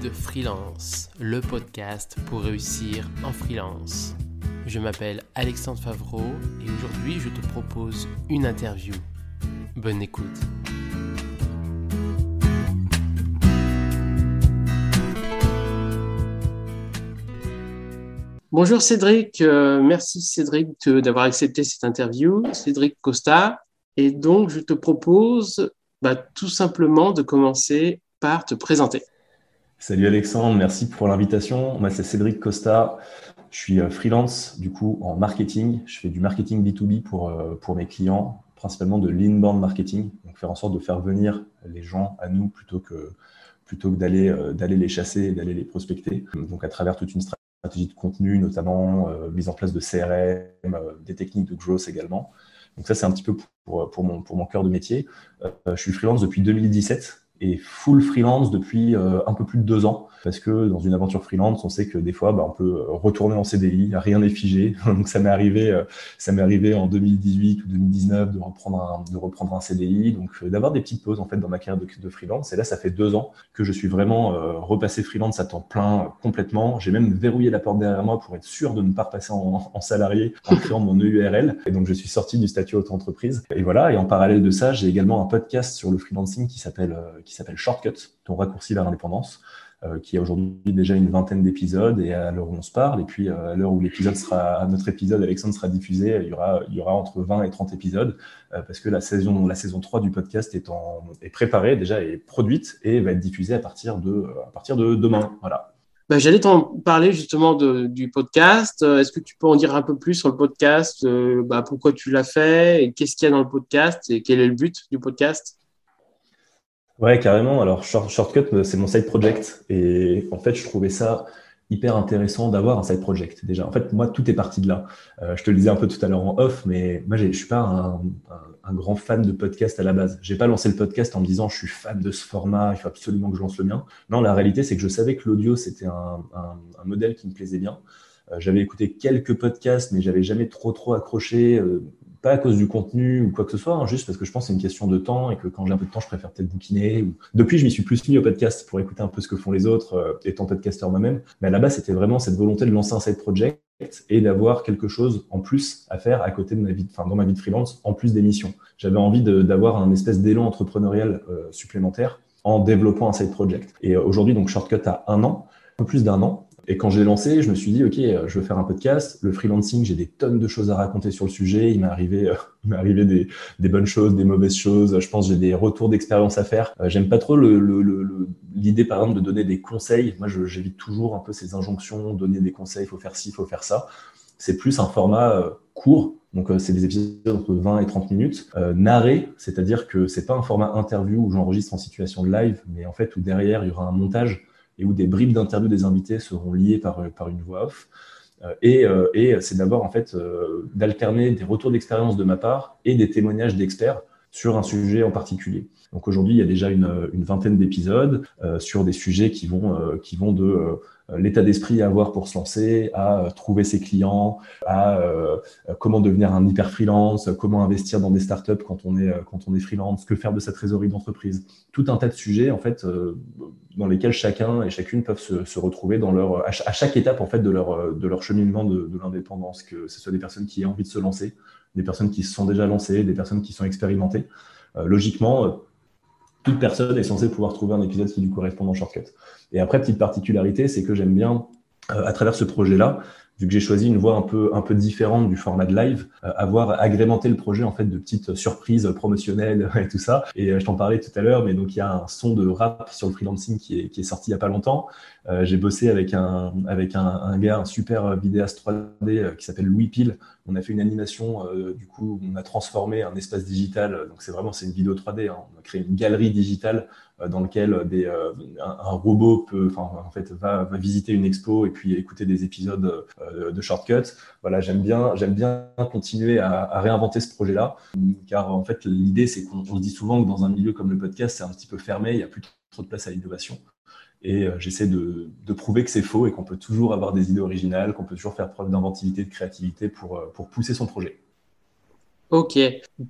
Guide Freelance, le podcast pour réussir en freelance. Je m'appelle Alexandre Favreau et aujourd'hui je te propose une interview. Bonne écoute. Bonjour Cédric, euh, merci Cédric d'avoir accepté cette interview. Cédric Costa. Et donc je te propose bah, tout simplement de commencer par te présenter. Salut Alexandre, merci pour l'invitation. Moi, c'est Cédric Costa. Je suis euh, freelance, du coup, en marketing. Je fais du marketing B2B pour, euh, pour mes clients, principalement de l'inbound marketing. Donc, faire en sorte de faire venir les gens à nous plutôt que, plutôt que d'aller, euh, d'aller les chasser et d'aller les prospecter. Donc, à travers toute une stratégie de contenu, notamment mise en place de CRM, des techniques de growth également. Donc, ça, c'est un petit peu pour, pour, mon, pour mon cœur de métier. je suis freelance depuis 2017 et full freelance depuis un peu plus de deux ans parce que dans une aventure freelance, on sait que des fois, bah, on peut retourner en CDI, rien n'est figé. Donc ça m'est arrivé, euh, ça m'est arrivé en 2018 ou 2019 de reprendre un, de reprendre un CDI, donc euh, d'avoir des petites pauses en fait dans ma carrière de, freelance. Et là, ça fait deux ans que je suis vraiment euh, repassé freelance à temps plein complètement. J'ai même verrouillé la porte derrière moi pour être sûr de ne pas repasser en, en salarié en créant mon EURL. Et donc je suis sorti du statut auto-entreprise. Et voilà. Et en parallèle de ça, j'ai également un podcast sur le freelancing qui s'appelle qui s'appelle Shortcut, ton raccourci vers l'indépendance. Euh, qui a aujourd'hui déjà une vingtaine d'épisodes et à l'heure où on se parle. Et puis euh, à l'heure où l'épisode sera, notre épisode, Alexandre sera diffusé, il y aura, il y aura entre 20 et 30 épisodes euh, parce que la saison, la saison 3 du podcast est, en, est préparée, déjà est produite et va être diffusée à partir de, à partir de demain. Voilà. Bah, J'allais t'en parler justement du podcast. Est-ce que tu peux en dire un peu plus sur le podcast bah, Pourquoi tu l'as fait qu'est-ce qu'il y a dans le podcast et quel est le but du podcast? Ouais, carrément. Alors, Shortcut, euh, c'est mon side project. Et en fait, je trouvais ça hyper intéressant d'avoir un side project déjà. En fait, moi, tout est parti de là. Euh, je te le disais un peu tout à l'heure en off, mais moi, je suis pas un, grand fan de podcast à la base. J'ai pas lancé le podcast en me disant je suis fan de ce format, il faut absolument que je lance le mien. Non, la réalité, c'est que je savais que l'audio, c'était un, modèle qui me plaisait bien. Euh, j'avais écouté quelques podcasts, mais j'avais jamais trop trop accroché. Pas à cause du contenu ou quoi que ce soit, hein, juste parce que je pense que c'est une question de temps et que quand j'ai un peu de temps, je préfère peut-être bouquiner. Ou... Depuis, je m'y suis plus mis au podcast pour écouter un peu ce que font les autres, euh, étant podcasteur moi-même. Mais à la base, c'était vraiment cette volonté de lancer un side project et d'avoir quelque chose en plus à faire à côté de ma vie, enfin dans ma vie de freelance, en plus d'émissions. J'avais envie d'avoir un espèce d'élan entrepreneurial euh, supplémentaire en développant un side project. Et euh, aujourd'hui, donc Shortcut a un an, un peu plus d'un an, et quand j'ai lancé, je me suis dit, OK, je veux faire un podcast. Le freelancing, j'ai des tonnes de choses à raconter sur le sujet. Il m'est arrivé, euh, il m'est arrivé des, bonnes choses, des mauvaises choses. Je pense que j'ai des retours d'expérience à faire. Euh, j'aime pas trop l'idée, par exemple, de donner des conseils. Moi, j'évite toujours un peu ces injonctions, donner des conseils, il faut faire ci, il faut faire ça. C'est plus un format euh, court. Donc, c'est des épisodes entre 20 et 30 minutes. narré, c'est-à-dire que c'est pas un format interview où j'enregistre en situation de live, mais en fait, où derrière, il y aura un montage et où des bribes d'interviews des invités seront liées par, euh, une voix off. Euh, et, euh, et c'est d'abord en fait d'alterner des retours d'expérience de ma part et des témoignages d'experts sur un sujet en particulier. Donc aujourd'hui, il y a déjà une, vingtaine d'épisodes sur des sujets qui vont, qui vont de euh, l'état d'esprit à avoir pour se lancer, à euh, trouver ses clients, à euh, comment devenir un hyper freelance, comment investir dans des startups quand on est quand on est freelance, que faire de sa trésorerie d'entreprise. Tout un tas de sujets en fait dans lesquels chacun et chacune peuvent se, se retrouver dans leur à, chaque étape en fait de leur de leur cheminement de, de l'indépendance, que ce soit des personnes qui aient envie de se lancer, des personnes qui se sont déjà lancées, des personnes qui sont expérimentées. logiquement, toute personne est censée pouvoir trouver un épisode qui lui correspond en shortcut. Et après, petite particularité, c'est que j'aime bien, euh, à travers ce projet-là, vu que j'ai choisi une voie un peu un peu différente du format de live, euh, avoir agrémenté le projet en fait de petites surprises promotionnelles et tout ça. Et euh, je t'en parlais tout à l'heure, mais donc il y a un son de rap sur le freelancing qui est qui est sorti il y a pas longtemps. Euh, j'ai bossé avec un avec un, un, gars, un super vidéaste 3D qui s'appelle Louis Pile. On a fait une animation, du coup, on a transformé un espace digital. Donc c'est vraiment c'est une vidéo 3D. Hein. On a créé une galerie digitale euh, dans lequel des, euh, un, robot peut, en fait, va, visiter une expo et puis écouter des épisodes euh, de shortcuts. Voilà, j'aime bien, j'aime bien continuer à, réinventer ce projet-là, car en fait, l'idée, c'est qu'on se dit souvent que dans un milieu comme le podcast, c'est un petit peu fermé, il n'y a plus trop de place à l'innovation. Et j'essaie de, de, prouver que c'est faux et qu'on peut toujours avoir des idées originales, qu'on peut toujours faire preuve d'inventivité, de créativité pour pousser son projet. Ok.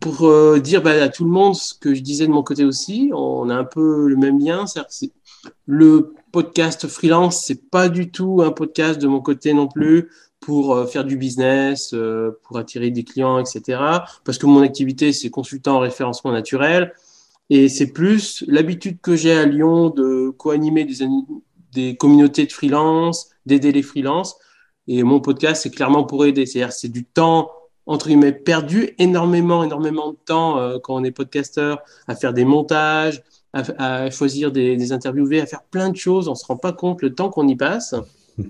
Pour euh, dire bah, à tout le monde ce que je disais de mon côté aussi, on a un peu le même lien. Le podcast freelance, c'est pas du tout un podcast de mon côté non plus pour euh, faire du business, euh, pour attirer des clients, etc. Parce que mon activité, c'est consultant en référencement naturel. Et c'est plus l'habitude que j'ai à Lyon de co-animer des, des communautés de freelance, d'aider les freelances. Et mon podcast, c'est clairement pour aider. C'est-à-dire, c'est du temps, entre guillemets, perdu, énormément, énormément de temps euh, quand on est podcasteur, à faire des montages, à, choisir des, des, interviewés, à faire plein de choses. On ne se rend pas compte le temps qu'on y passe.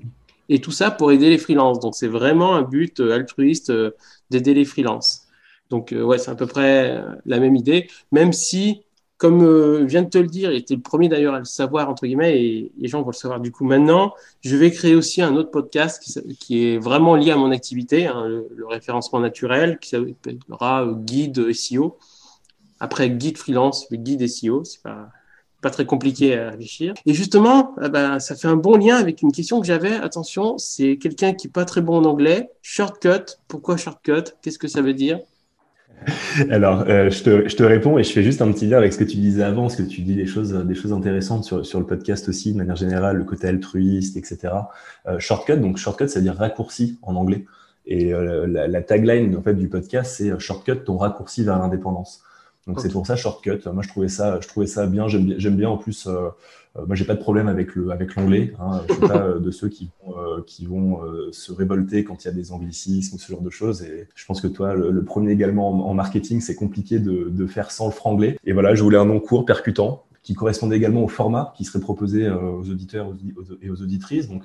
Et tout ça pour aider les freelances. Donc, c'est vraiment un but euh, altruiste euh, d'aider les freelances. Donc, ouais, c'est à peu près la même idée, même si comme euh, vient de te le dire, et tu es le premier d'ailleurs à le savoir, entre guillemets, et les gens vont le savoir du coup maintenant, je vais créer aussi un autre podcast qui, est vraiment lié à mon activité, hein, le, référencement naturel, qui s'appellera euh, Guide SEO. Après Guide Freelance, le Guide SEO, c'est pas, pas très compliqué à réfléchir. Et justement, ah ben, ça fait un bon lien avec une question que j'avais. Attention, c'est quelqu'un qui est pas très bon en anglais. Shortcut, pourquoi shortcut? Qu'est-ce que ça veut dire? Alors, euh, je, te, je, te, réponds et je fais juste un petit lien avec ce que tu disais avant, parce que tu dis des choses, des choses intéressantes sur, sur le podcast aussi, de manière générale, le côté altruiste, etc. Euh, shortcut, donc shortcut, ça veut dire raccourci en anglais. Et euh, la, la, tagline en fait, du podcast, c'est shortcut, ton raccourci vers l'indépendance. Donc c'est pour ça shortcut. Moi je trouvais ça, je trouvais ça bien. J'aime bien, bien en plus. Euh, euh, moi j'ai pas de problème avec le avec l'anglais. Hein. Je suis pas euh, de ceux qui vont, qui vont se révolter quand il y a des anglicismes ou ce genre de choses. Et je pense que toi le, premier également en, marketing c'est compliqué de, de, faire sans le franglais. Et voilà, je voulais un nom court, percutant, qui correspondait également au format qui serait proposé aux auditeurs et aux auditrices. Donc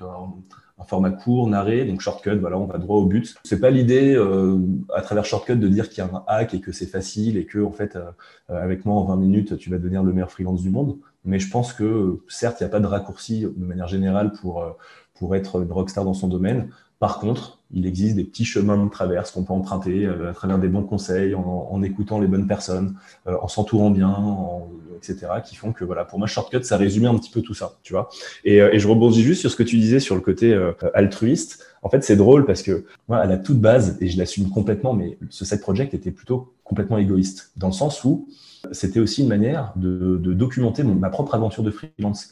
un format court, narré, donc shortcut, voilà, on va droit au but. C'est pas l'idée euh, à travers shortcut de dire qu'il y a un hack et que c'est facile et que en fait euh, avec moi en 20 minutes tu vas devenir le meilleur freelance du monde. Mais je pense que certes il n'y a pas de raccourci de manière générale pour euh, pour être une rockstar dans son domaine. Par contre, il existe des petits chemins de traverse qu'on peut emprunter euh, à travers des bons conseils, en, écoutant les bonnes personnes, euh, en s'entourant bien, etc., qui font que, voilà, pour moi, Shortcut, ça résumait un petit peu tout ça, tu vois. Et, euh, je rebondis juste sur ce que tu disais sur le côté altruiste. En fait, c'est drôle parce que, moi, à la toute base, et je l'assume complètement, mais ce side project était plutôt complètement égoïste, dans le sens où c'était aussi une manière de, documenter ma propre aventure de freelance.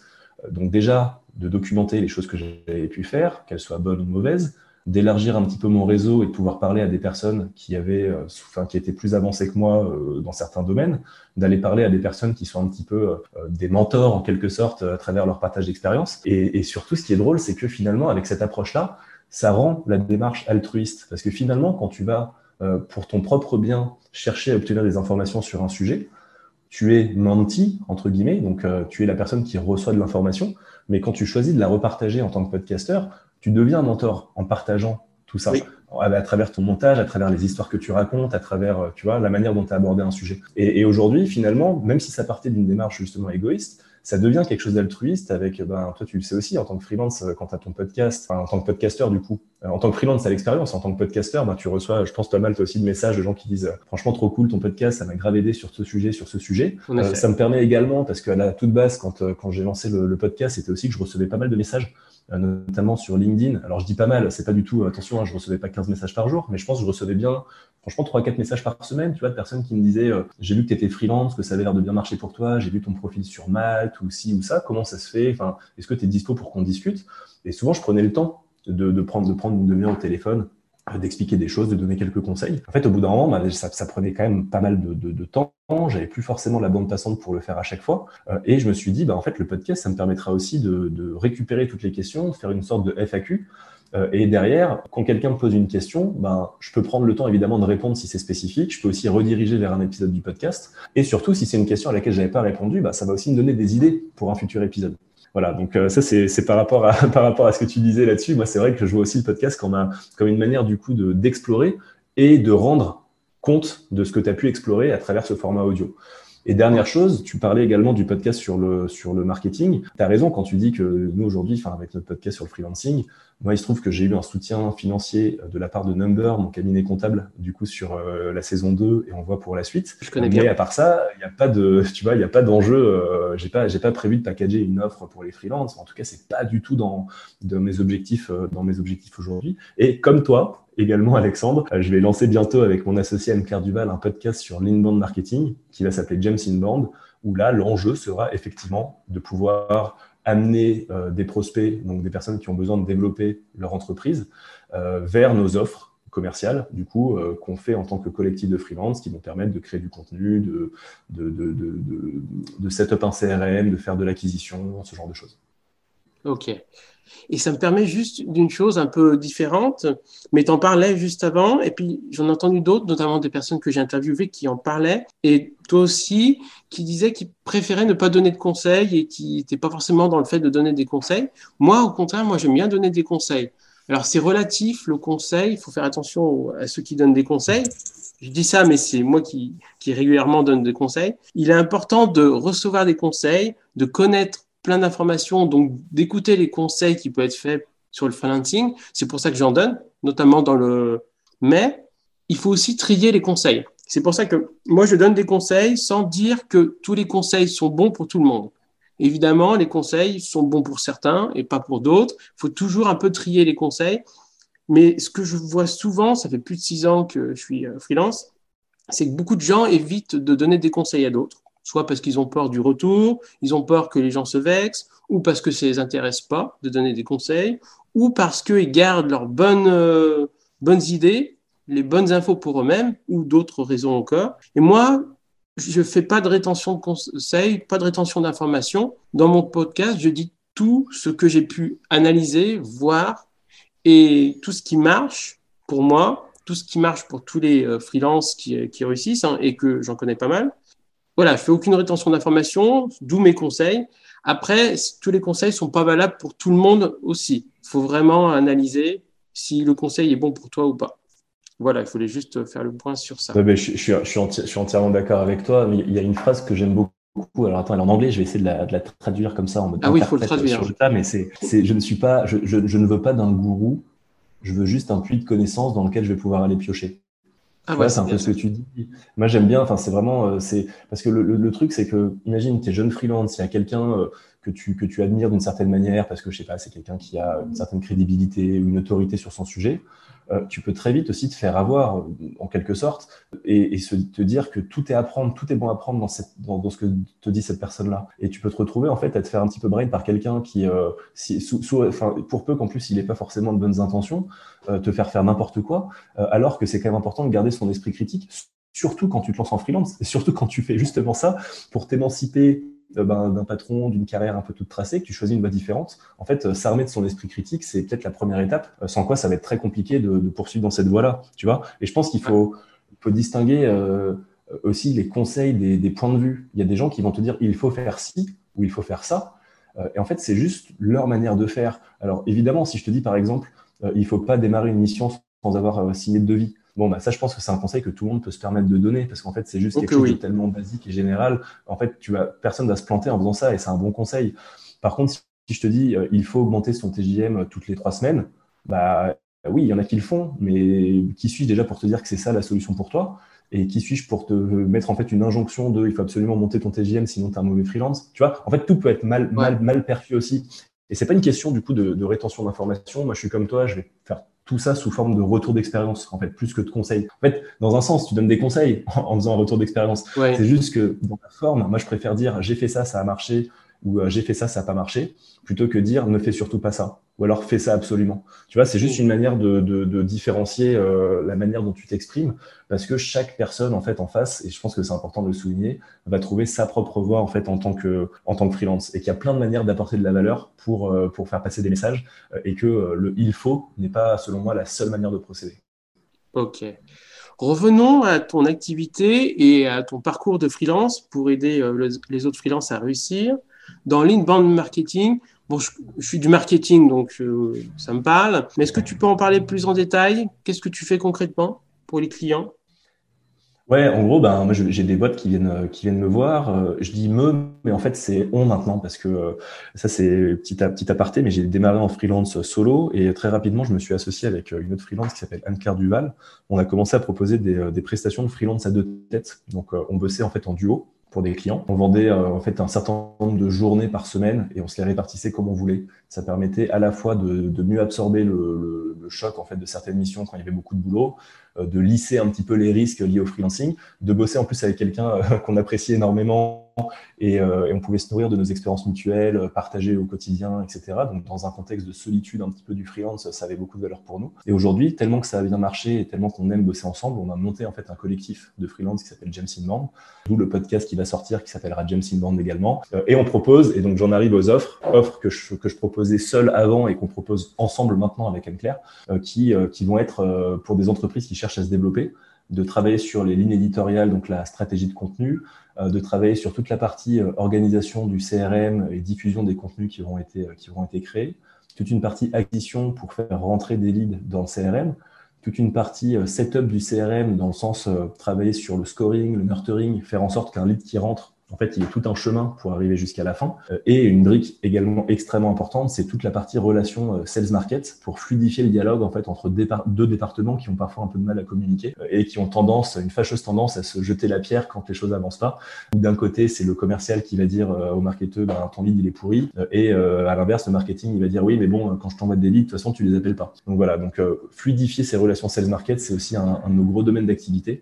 Donc déjà, de documenter les choses que j'avais pu faire, qu'elles soient bonnes ou mauvaises, d'élargir un petit peu mon réseau et de pouvoir parler à des personnes qui avaient, euh, enfin, qui étaient plus avancées que moi euh, dans certains domaines, d'aller parler à des personnes qui sont un petit peu euh, des mentors en quelque sorte à travers leur partage d'expérience. Et, et, surtout, ce qui est drôle, c'est que finalement, avec cette approche-là, ça rend la démarche altruiste. Parce que finalement, quand tu vas pour ton propre bien chercher à obtenir des informations sur un sujet, tu es menti, entre guillemets, donc tu es la personne qui reçoit de l'information, mais quand tu choisis de la repartager en tant que podcasteur, tu deviens un mentor en partageant tout ça. À, travers ton montage, à travers les histoires que tu racontes, à travers euh, tu vois, la manière dont tu as abordé un sujet. Et, aujourd'hui, finalement, même si ça partait d'une démarche justement égoïste, ça devient quelque chose d'altruiste avec, ben, toi tu le sais aussi, en tant que freelance, euh, quand tu as ton podcast, en tant que podcasteur du coup, euh, en tant que freelance, as l'expérience, en tant que podcasteur, ben, tu reçois, je pense pas mal toi aussi de messages de gens qui disent, franchement trop cool ton podcast, ça m'a grave aidé sur ce sujet, sur ce sujet. ça me permet également, parce qu'à la toute base, quand, quand j'ai lancé le, le podcast, c'était aussi que je recevais pas mal de messages. euh, notamment sur LinkedIn. Alors je dis pas mal, c'est pas du tout, attention, hein, je recevais pas 15 messages par jour, mais je pense que je recevais bien, franchement, 3-4 messages par semaine, tu vois, de personnes qui me disaient, euh, j'ai vu que tu étais freelance, que ça avait l'air de bien marcher pour toi, j'ai vu ton profil sur Malte ou ci ou ça, comment ça se fait, enfin, est-ce que tu es dispo pour qu'on discute? Et souvent, je prenais le temps de, prendre, de prendre une demi-heure au téléphone euh, d'expliquer des choses, de donner quelques conseils. En fait, au bout d'un moment, bah, ça, prenait quand même pas mal de, temps. J'avais plus forcément la bande passante pour le faire à chaque fois. Euh, et je me suis dit, bah, en fait, le podcast, ça me permettra aussi de, récupérer toutes les questions, de faire une sorte de FAQ. Euh, et derrière, quand quelqu'un me pose une question, ben, je peux prendre le temps évidemment de répondre si c'est spécifique. Je peux aussi rediriger vers un épisode du podcast. Et surtout, si c'est une question à laquelle j'avais pas répondu, bah, ça va aussi me donner des idées pour un futur épisode. Voilà, donc euh, ça c'est par rapport à ce que tu disais là-dessus. Moi, c'est vrai que je vois aussi le podcast comme comme une manière du coup de d'explorer et de rendre compte de ce que tu as pu explorer à travers ce format audio. Et dernière chose, tu parlais également du podcast sur le, sur le marketing. Tu as raison quand tu dis que nous, aujourd'hui, enfin, avec notre podcast sur le freelancing, Moi, il se trouve que j'ai eu un soutien financier de la part de Number, mon cabinet comptable, du coup, sur euh, la saison 2, et on voit pour la suite. Je connais bien. Mais à part ça, il n'y a pas de, tu vois, il n'y a pas d'enjeu. Euh, j'ai pas, j'ai pas prévu de packager une offre pour les freelances. En tout cas, c'est pas du tout dans, dans mes objectifs, euh, dans mes objectifs aujourd'hui. Et comme toi, également, Alexandre, je vais lancer bientôt avec mon associé Anne-Claire Duval un podcast sur l'inbound marketing qui va s'appeler James Inbound, où là, l'enjeu sera effectivement de pouvoir amener euh, des prospects, donc des personnes qui ont besoin de développer leur entreprise, euh, vers nos offres commerciales, du coup, euh, qu'on fait en tant que collectif de freelance, qui vont permettre de créer du contenu, de, de, de, de, de setup un CRM, de faire de l'acquisition, ce genre de choses. Ok. Et ça me permet juste d'une chose un peu différente, mais tu en parlais juste avant, et puis j'en ai entendu d'autres, notamment des personnes que j'ai interviewées qui en parlaient, et toi aussi, qui disaient qu'ils préféraient ne pas donner de conseils et qui n'étaient pas forcément dans le fait de donner des conseils. Moi, au contraire, moi, j'aime bien donner des conseils. Alors, c'est relatif, le conseil, il faut faire attention à ceux qui donnent des conseils. Je dis ça, mais c'est moi qui régulièrement donne des conseils. Il est important de recevoir des conseils, de connaître plein d'informations, donc d'écouter les conseils qui peuvent être faits sur le freelancing. C'est pour ça que j'en donne, notamment dans le. Mais il faut aussi trier les conseils. C'est pour ça que moi, je donne des conseils sans dire que tous les conseils sont bons pour tout le monde. Évidemment, les conseils sont bons pour certains et pas pour d'autres. Il faut toujours un peu trier les conseils. Mais ce que je vois souvent, ça fait plus de six ans que je suis euh, freelance, c'est que beaucoup de gens évitent de donner des conseils à d'autres soit parce qu'ils ont peur du retour, ils ont peur que les gens se vexent, ou parce que ça les intéresse pas de donner des conseils, ou parce qu'ils gardent leurs bonnes, euh, bonnes idées, les bonnes infos pour eux-mêmes, ou d'autres raisons encore. Et moi, je fais pas de rétention de conseils, pas de rétention d'informations. Dans mon podcast, je dis tout ce que j'ai pu analyser, voir, et tout ce qui marche pour moi, tout ce qui marche pour tous les euh, freelances qui, qui réussissent, hein, et que j'en connais pas mal, voilà, je fais aucune rétention d'informations, d'où mes conseils. Après, tous les conseils sont pas valables pour tout le monde aussi. Il faut vraiment analyser si le conseil est bon pour toi ou pas. Voilà, il fallait juste faire le point sur ça. je, suis, entièrement d'accord avec toi, mais il y a une phrase que j'aime beaucoup. Alors attends, elle est en anglais, je vais essayer de la, traduire comme ça en mode. Ah oui, il faut le traduire. mais c'est, je ne suis pas, je, ne veux pas d'un gourou, je veux juste un puits de connaissances dans lequel je vais pouvoir aller piocher. Ah ouais, c'est un peu ce que tu dis. Moi, j'aime bien. Enfin, c'est vraiment, euh, c'est parce que le, le, truc, c'est que, imagine, tu es jeune freelance, il y a quelqu'un euh, que tu que tu admires d'une certaine manière parce que je sais pas, c'est quelqu'un qui a une certaine crédibilité ou une autorité sur son sujet. Euh, tu peux très vite aussi te faire avoir, en quelque sorte, et, te dire que tout est à prendre, tout est bon à prendre dans, ce que te dit cette personne-là. Et tu peux te retrouver, en fait, à te faire un petit peu brain par quelqu'un qui, euh, pour peu qu'en plus il n'ait pas forcément de bonnes intentions, euh, te faire faire n'importe quoi, alors que c'est quand même important de garder son esprit critique, surtout quand tu te lances en freelance, et surtout quand tu fais justement ça pour t'émanciper d'un patron, d'une carrière un peu toute tracée, que tu choisis une voie différente, en fait, euh, s'armer de son esprit critique, c'est peut-être la première étape, euh, sans quoi ça va être très compliqué de, poursuivre dans cette voie-là, tu vois. Et je pense qu'il faut, faut distinguer aussi les conseils des, points de vue. Il y a des gens qui vont te dire il faut faire ci ou il faut faire ça. et en fait, c'est juste leur manière de faire. Alors, évidemment, si je te dis par exemple, il faut pas démarrer une mission sans avoir signé de devis. Bon, bah, ça, je pense que c'est un conseil que tout le monde peut se permettre de donner parce qu'en fait, c'est juste quelque chose de tellement basique et général. En fait, tu vas, personne va se planter en faisant ça et c'est un bon conseil. Par contre, si je te dis, euh, il faut augmenter son TJM toutes les trois semaines, bah, oui, il y en a qui le font, mais qui suis-je déjà pour te dire que c'est ça la solution pour toi? Et qui suis-je pour te mettre en fait une injonction de il faut absolument monter ton TJM sinon tu es un mauvais freelance? Tu vois? En fait tout peut être mal mal, mal perçu aussi. Et c'est pas une question du coup de, de rétention d'informations. Moi je suis comme toi je vais faire tout ça sous forme de retour d'expérience, en fait, plus que de conseils. En fait, dans un sens, tu donnes des conseils en, faisant un retour d'expérience. C'est juste que dans la forme, moi, je préfère dire j'ai fait ça, ça a marché, ou euh, j'ai fait ça, ça n'a pas marché, plutôt que dire ne fais surtout pas ça, ou alors fais ça absolument. Tu vois, c'est juste une manière de, de, de différencier euh, la manière dont tu t'exprimes, parce que chaque personne en fait en face, et je pense que c'est important de le souligner, va trouver sa propre voix en fait en tant que en tant que freelance, et qu'il y a plein de manières d'apporter de la valeur pour euh, pour faire passer des messages, et que le il faut n'est pas selon moi la seule manière de procéder. Ok. Revenons à ton activité et à ton parcours de freelance pour aider les autres freelances à réussir dans l'inbound marketing, bon, je, suis du marketing, donc euh, ça me parle, mais est-ce que tu peux en parler plus en détail? Qu'est-ce que tu fais concrètement pour les clients? Ouais, en gros, ben, j'ai des boîtes qui viennent, euh, qui viennent me voir. Euh, je dis me, mais en fait, c'est on maintenant parce que ça, c'est petit, petit aparté, mais j'ai démarré en freelance solo et très rapidement, je me suis associé avec une autre freelance qui s'appelle Anne-Claire Duval. On a commencé à proposer des, des prestations de freelance à deux têtes. Donc, on bossait en fait en duo pour des clients. On vendait euh, en fait un certain nombre de journées par semaine et on se les répartissait comme on voulait. Ça permettait à la fois de, de mieux absorber le, le, le, choc en fait de certaines missions quand il y avait beaucoup de boulot, euh, de lisser un petit peu les risques liés au freelancing, de bosser en plus avec quelqu'un euh, qu'on appréciait énormément et, euh, et, on pouvait se nourrir de nos expériences mutuelles, partager au quotidien, etc. Donc dans un contexte de solitude un petit peu du freelance, ça avait beaucoup de valeur pour nous. Et aujourd'hui, tellement que ça a bien marché et tellement qu'on aime bosser ensemble, on a monté en fait un collectif de freelance qui s'appelle James Inbound, d'où le podcast qui va sortir qui s'appellera James Inbound également. et on propose, et donc j'en arrive aux offres, offres que je, que je proposais seul avant et qu'on propose ensemble maintenant avec Anne-Claire, qui, qui vont être pour des entreprises qui cherchent à se développer, de travailler sur les lignes éditoriales, donc la stratégie de contenu, euh, de travailler sur toute la partie euh, organisation du CRM et diffusion des contenus qui vont été, euh, qui créés, toute une partie acquisition pour faire rentrer des leads dans le CRM, toute une partie setup du CRM dans le sens travailler sur le scoring, le nurturing, faire en sorte qu'un lead qui rentre en fait, il y a tout un chemin pour arriver jusqu'à la fin. Euh, et une brique également extrêmement importante, c'est toute la partie relation euh, sales market pour fluidifier le dialogue en fait entre deux départements qui ont parfois un peu de mal à communiquer euh, et qui ont tendance, une fâcheuse tendance à se jeter la pierre quand les choses avancent pas. D'un côté, c'est le commercial qui va dire au marketeur, ben, ton lead il est pourri, et à l'inverse, le marketing il va dire oui, mais bon, quand je t'envoie des leads, de toute façon tu les appelles pas. Donc voilà, donc fluidifier ces relations sales market, c'est aussi un, un, de nos gros domaines d'activité.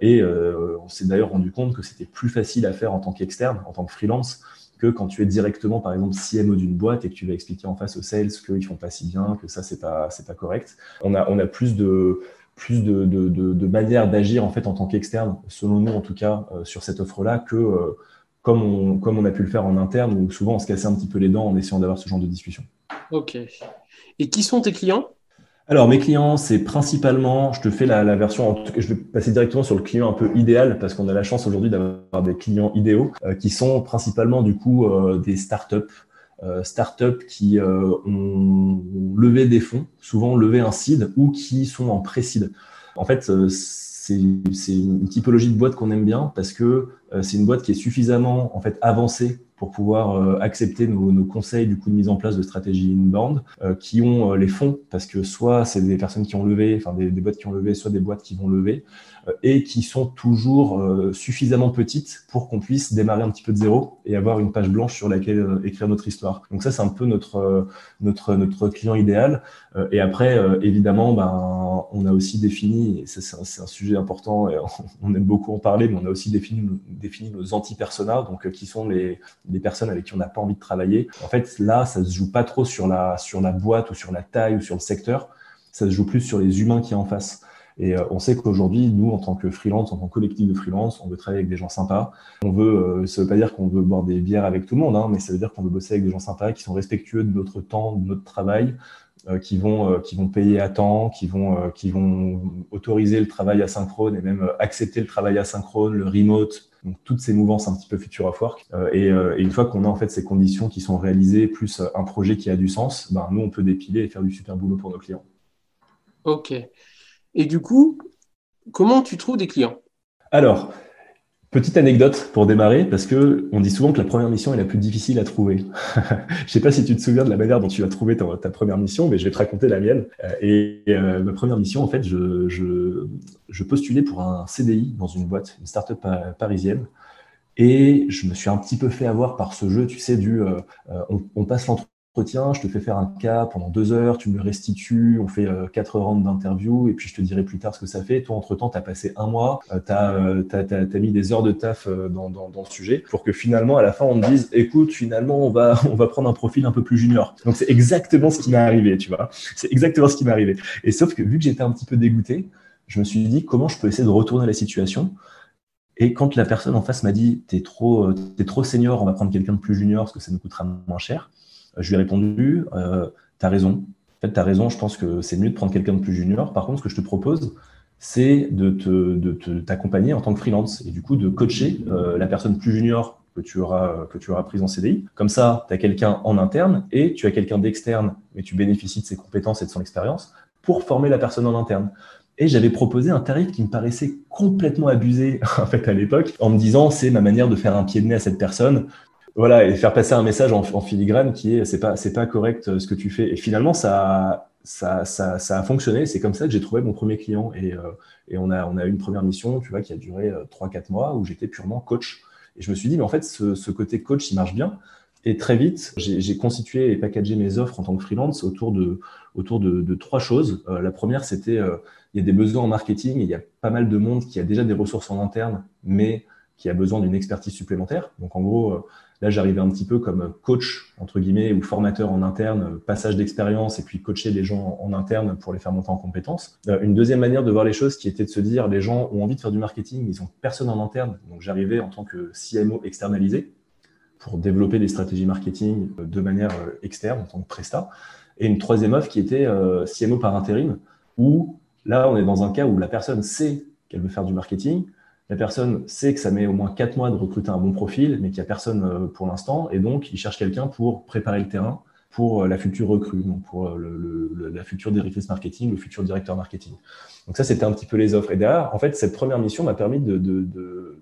Et on s'est d'ailleurs rendu compte que c'était plus facile à faire en tant qu'externe, en tant que freelance, que quand tu es directement, par exemple, CMO d'une boîte et que tu vas expliquer en face aux sales qu'ils font pas si bien, que ça, c'est pas, pas correct. On a, on a plus de, plus de, de, de, manières d'agir, en fait, en tant qu'externe, selon nous, en tout cas, euh, sur cette offre-là, que, euh, comme comme on a pu le faire en interne, où souvent on se cassait un petit peu les dents en essayant d'avoir ce genre de discussion. Ok. Et qui sont tes clients? Alors, mes clients, c'est principalement, je te fais la, la version, je vais passer directement sur le client un peu idéal parce qu'on a la chance aujourd'hui d'avoir des clients idéaux euh, qui sont principalement du coup euh, des startups, euh, startups qui euh, ont levé des fonds, souvent levé un seed ou qui sont en pré-seed. En fait, c'est une typologie de boîte qu'on aime bien parce que c'est une boîte qui est suffisamment en fait avancée pour pouvoir euh, accepter nos, conseils du coup de mise en place de stratégie inbound, euh, qui ont euh, les fonds, parce que soit c'est des personnes qui ont levé, enfin des, des, boîtes qui ont levé, soit des boîtes qui vont lever, et qui sont toujours suffisamment petites pour qu'on puisse démarrer un petit peu de zéro et avoir une page blanche sur laquelle écrire notre histoire. Donc ça, c'est un peu notre, notre, notre client idéal. et après, évidemment, ben, on a aussi défini, et c'est un, sujet important, et on aime beaucoup en parler, mais on a aussi défini, défini nos anti-personas, donc qui sont les, des personnes avec qui on n'a pas envie de travailler. En fait, là, ça se joue pas trop sur la, sur la boîte ou sur la taille ou sur le secteur. Ça se joue plus sur les humains qui en face. Et euh, on sait qu'aujourd'hui, nous, en tant que freelance, en tant que collectif de freelance, on veut travailler avec des gens sympas. On veut, euh, ça veut pas dire qu'on veut boire des bières avec tout le monde, hein, mais ça veut dire qu'on veut bosser avec des gens sympas, qui sont respectueux de notre temps, de notre travail, euh, qui vont, qui vont payer à temps, qui vont, qui vont autoriser le travail asynchrone et même accepter le travail asynchrone, le remote, donc toutes ces mouvances un petit peu future of work. Et, et une fois qu'on a en fait ces conditions qui sont réalisées, plus un projet qui a du sens, ben, nous on peut dépiler et faire du super boulot pour nos clients. Ok. Et du coup, comment tu trouves des clients? Alors, Petite anecdote pour démarrer, parce que on dit souvent que la première mission est la plus difficile à trouver. je sais pas si tu te souviens de la manière dont tu as trouvé ta, première mission, mais je vais te raconter la mienne. Euh, et euh, ma première mission, en fait, je, postulais pour un CDI dans une boîte, une start-up parisienne. Et je me suis un petit peu fait avoir par ce jeu, tu sais, du euh, on, on, passe je te fais faire un cas pendant deux heures, tu me restitues, on fait euh, quatre rounds d'interview et puis je te dirai plus tard ce que ça fait. Toi, entre-temps, tu as passé un mois, euh, tu as, euh, mis des heures de taf dans, dans, dans, le sujet pour que finalement, à la fin, on me dise, écoute, finalement, on va, on va prendre un profil un peu plus junior. Donc, c'est exactement ce qui m'est arrivé, tu vois. C'est exactement ce qui m'est arrivé. Et sauf que vu que j'étais un petit peu dégoûté, je me suis dit, comment je peux essayer de retourner la situation? Et quand la personne en face m'a dit, t'es trop, es trop senior, on va prendre quelqu'un de plus junior parce que ça nous coûtera moins cher, je lui ai répondu, euh, tu as raison. En fait, tu as raison, je pense que c'est mieux de prendre quelqu'un de plus junior. Par contre, ce que je te propose, c'est de t'accompagner en tant que freelance et du coup de coacher euh, la personne plus junior que tu auras, que tu auras prise en CDI. Comme ça, tu as quelqu'un en interne et tu as quelqu'un d'externe, mais tu bénéficies de ses compétences et de son expérience pour former la personne en interne. Et j'avais proposé un tarif qui me paraissait complètement abusé en fait à l'époque, en me disant c'est ma manière de faire un pied de nez à cette personne. Voilà, et faire passer un message en, filigrane qui est c'est pas c'est pas correct euh, ce que tu fais. Et finalement ça ça, ça, ça a fonctionné. C'est comme ça que j'ai trouvé mon premier client et, euh, et on a on a eu une première mission, tu vois, qui a duré 3-4 euh, mois où j'étais purement coach. Et je me suis dit mais en fait ce, ce côté coach il marche bien. Et très vite, j'ai constitué et packagé mes offres en tant que freelance autour de, autour de, trois choses. La première, c'était il y a des besoins en marketing, et il y a pas mal de monde qui a déjà des ressources en interne, mais qui a besoin d'une expertise supplémentaire. Donc en gros, là, j'arrivais un petit peu comme coach, entre guillemets, ou formateur en interne, passage d'expérience, et puis coacher les gens en interne pour les faire monter en compétences. une deuxième manière de voir les choses qui était de se dire, les gens ont envie de faire du marketing, ils ont personne en interne. Donc j'arrivais en tant que CMO externalisé pour développer des stratégies marketing euh, de manière euh, externe en tant que presta. Et une troisième offre qui était euh, CMO par intérim, où là, on est dans un cas où la personne sait qu'elle veut faire du marketing, la personne sait que ça met au moins quatre mois de recruter un bon profil, mais qu'il n'y a personne pour l'instant, et donc il cherche quelqu'un pour préparer le terrain pour la future recrue, donc pour le, la future directrice marketing, le futur directeur marketing. Donc ça, c'était un petit peu les offres. Et derrière, en fait, cette première mission m'a permis de, de, de,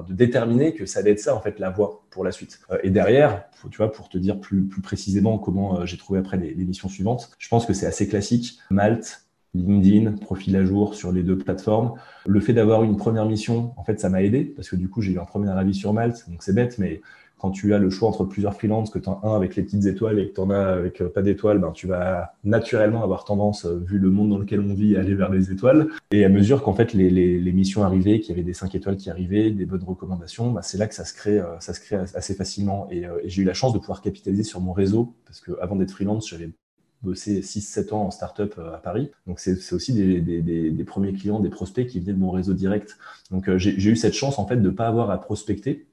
de déterminer que ça allait être ça en fait la voie pour la suite. Euh, et derrière, tu vois, pour te dire plus, plus précisément comment euh, j'ai trouvé après les, missions suivantes, je pense que c'est assez classique. Malte, LinkedIn, profil à jour sur les deux plateformes. Le fait d'avoir une première mission, en fait, ça m'a aidé parce que du coup, j'ai eu un premier avis sur Malte, donc c'est bête, mais quand tu as le choix entre plusieurs freelances, que tu as un avec les petites étoiles et que tu en as avec euh, pas d'étoiles, ben, tu vas naturellement avoir tendance, euh, vu le monde dans lequel on vit, à aller vers les étoiles. Et à mesure qu'en fait les, les, les, missions arrivaient, qu'il y avait des 5 étoiles qui arrivaient, des bonnes recommandations, ben, c'est là que ça se crée, euh, ça se crée assez facilement. Et, et j'ai eu la chance de pouvoir capitaliser sur mon réseau, parce que avant d'être freelance, j'avais bossé 6-7 ans en startup à Paris. Donc, c'est aussi des, des, des, des, premiers clients, des prospects qui venaient de mon réseau direct. Donc, j'ai eu cette chance, en fait, de ne pas avoir à prospecter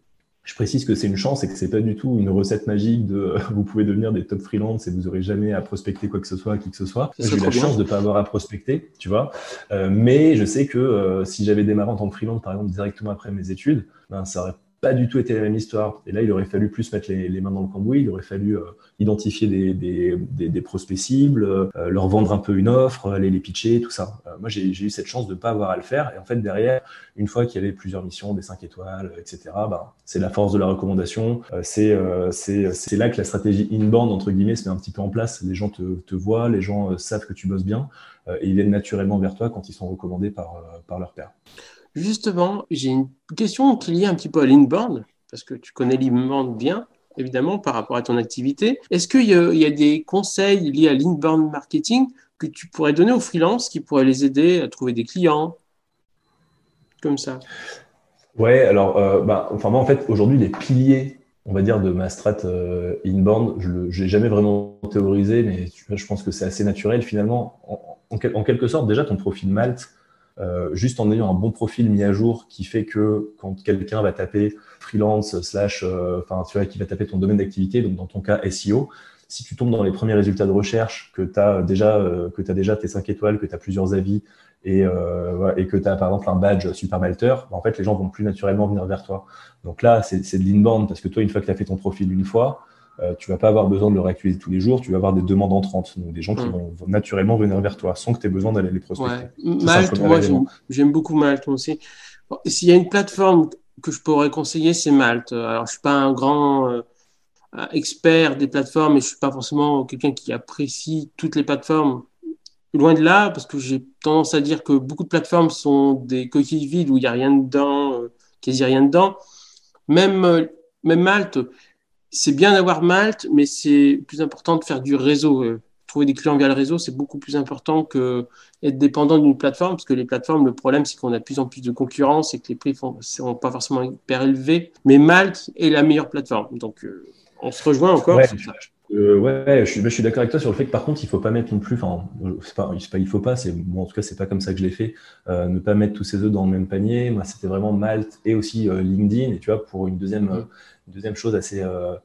je précise que c'est une chance et que c'est pas du tout une recette magique de vous pouvez devenir des top freelance et vous aurez jamais à prospecter quoi que ce soit, qui que ce soit. J'ai eu la chance de pas avoir à prospecter, tu vois. Euh, mais je sais que euh, si j'avais démarré en tant que freelance, par exemple, directement après mes études, ben, ça aurait pas du tout été la même histoire. Et là, il aurait fallu plus mettre les, les mains dans le cambouis, il aurait fallu euh, identifier des, des, des, des, prospects cibles, euh, leur vendre un peu une offre, aller les pitcher, tout ça. Euh, moi, j'ai eu cette chance de ne pas avoir à le faire. Et en fait, derrière, une fois qu'il y avait plusieurs missions, des 5 étoiles, etc., bah, c'est la force de la recommandation. c'est c'est là que la stratégie inbound, entre guillemets, se met un petit peu en place. Les gens te, te voient, les gens savent que tu bosses bien, et ils viennent naturellement vers toi quand ils sont recommandés par, par leur père. Justement, j'ai une question qui est liée un petit peu à l'inbound, parce que tu connais l'inbound bien, évidemment, par rapport à ton activité. Est-ce qu'il y, a des conseils liés à l'inbound marketing que tu pourrais donner aux freelances qui pourraient les aider à trouver des clients? Comme ça Ouais, alors, euh, bah, enfin, moi, en fait, aujourd'hui, les piliers, on va dire, de ma strat euh, inbound, je ne l'ai jamais vraiment théorisé, mais je pense que c'est assez naturel. Finalement, en, en, quelque sorte, déjà, ton profil Malte, euh, juste en ayant un bon profil mis à jour qui fait que quand quelqu'un va taper freelance slash, euh, enfin tu vois, qui va taper ton domaine d'activité, donc dans ton cas SEO, si tu tombes dans les premiers résultats de recherche, que tu as déjà euh, que tu as déjà tes 5 étoiles, que tu as plusieurs avis et, et que tu as par exemple un badge super malter, bah, en fait les gens vont plus naturellement venir vers toi. Donc là, c'est de l'inbound parce que toi, une fois que tu as fait ton profil une fois, euh, tu vas pas avoir besoin de le réactualiser tous les jours, tu vas avoir des demandes entrantes, donc des gens qui mm. vont naturellement venir vers toi sans que tu aies besoin d'aller les prospecter. Malte, moi j'aime beaucoup Malte aussi. S'il y a une plateforme que je pourrais conseiller, c'est Malte. Alors je suis pas un grand euh, expert des plateformes et je suis pas forcément quelqu'un qui apprécie toutes les plateformes. Loin de là, parce que j'ai tendance à dire que beaucoup de plateformes sont des coquilles vides où il n'y a rien dedans, euh, quasi rien dedans. Même, même Malte, c'est bien d'avoir Malte, mais c'est plus important de faire du réseau. Euh, trouver des clients via le réseau, c'est beaucoup plus important que être dépendant d'une plateforme, parce que les plateformes, le problème, c'est qu'on a de plus en plus de concurrence et que les prix ne sont pas forcément hyper élevés. Mais Malte est la meilleure plateforme. Donc, euh, on se rejoint encore ouais, sur ça. Euh, ouais, je suis, je suis d'accord avec toi sur le fait que par contre, il faut pas mettre non plus, enfin, c'est pas, pas, il faut pas, c'est bon, en tout cas, c'est pas comme ça que je l'ai fait, euh, ne pas mettre tous ses œufs dans le même panier. Moi, c'était vraiment Malte et aussi LinkedIn. Et tu vois, pour une deuxième, mmh deuxième chose assez, euh,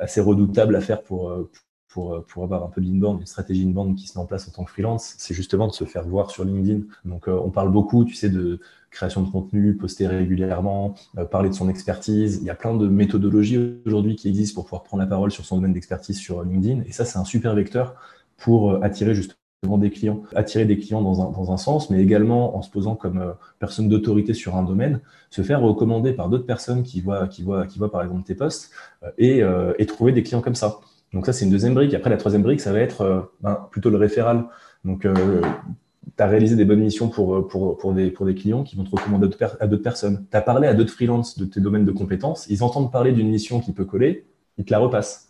assez redoutable à faire pour, pour, pour avoir un peu d'inbound, une stratégie inbound qui se met en place en tant que freelance, c'est justement de se faire voir sur LinkedIn. Donc, euh, on parle beaucoup, tu sais, de création de contenu, poster régulièrement, euh, parler de son expertise. Il y a plein de méthodologies aujourd'hui qui existent pour pouvoir prendre la parole sur son domaine d'expertise sur LinkedIn. Et ça, c'est un super vecteur pour attirer justement des clients, attirer des clients dans un, sens, mais également en se posant comme euh, personne d'autorité sur un domaine, se faire recommander par d'autres personnes qui voient, qui, voient, qui par exemple tes posts euh, et, euh, et, trouver des clients comme ça. Donc ça, c'est une deuxième brique. Après, la troisième brique, ça va être ben, plutôt le référal. Donc, tu as réalisé des bonnes missions pour, des, pour des clients qui vont te recommander à d'autres personnes. Tu as parlé à d'autres freelances de tes domaines de compétences, ils entendent parler d'une mission qui peut coller, ils te la repassent.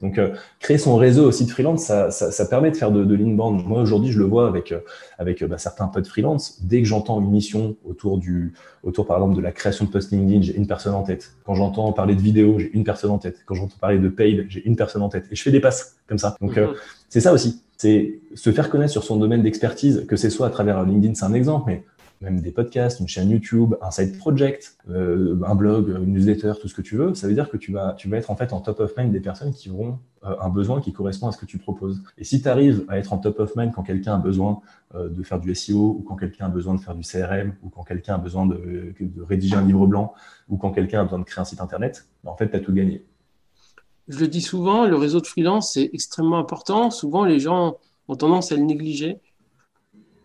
Donc, euh, créer son réseau aussi de freelance, ça, ça, ça permet de faire de, de l'inbound. Moi, aujourd'hui, je le vois avec, euh, avec euh, bah, certains potes freelance. Dès que j'entends une mission autour, du, autour, par exemple, de la création de post LinkedIn, j'ai une personne en tête. Quand j'entends parler de vidéo, j'ai une personne en tête. Quand j'entends parler de paid, j'ai une personne en tête. Et je fais des passes comme ça. Donc, mhm. c'est ça aussi. C'est se faire connaître sur son domaine d'expertise, que ce soit à travers LinkedIn, c'est un exemple, mais même des podcasts, une chaîne YouTube, un side project, euh, un blog, une newsletter, tout ce que tu veux, ça veut dire que tu vas, tu vas être en fait en top of mind des personnes qui auront euh, un besoin qui correspond à ce que tu proposes. Et si tu arrives à être en top of mind quand quelqu'un a besoin euh, de faire du SEO, ou quand quelqu'un a besoin de faire du CRM, ou quand quelqu'un a besoin de, de, rédiger un livre blanc, ou quand quelqu'un a besoin de créer un site internet, ben, en fait, tu as tout gagné. Je le dis souvent, le réseau de freelance, c'est extrêmement important. Souvent, les gens ont tendance à le négliger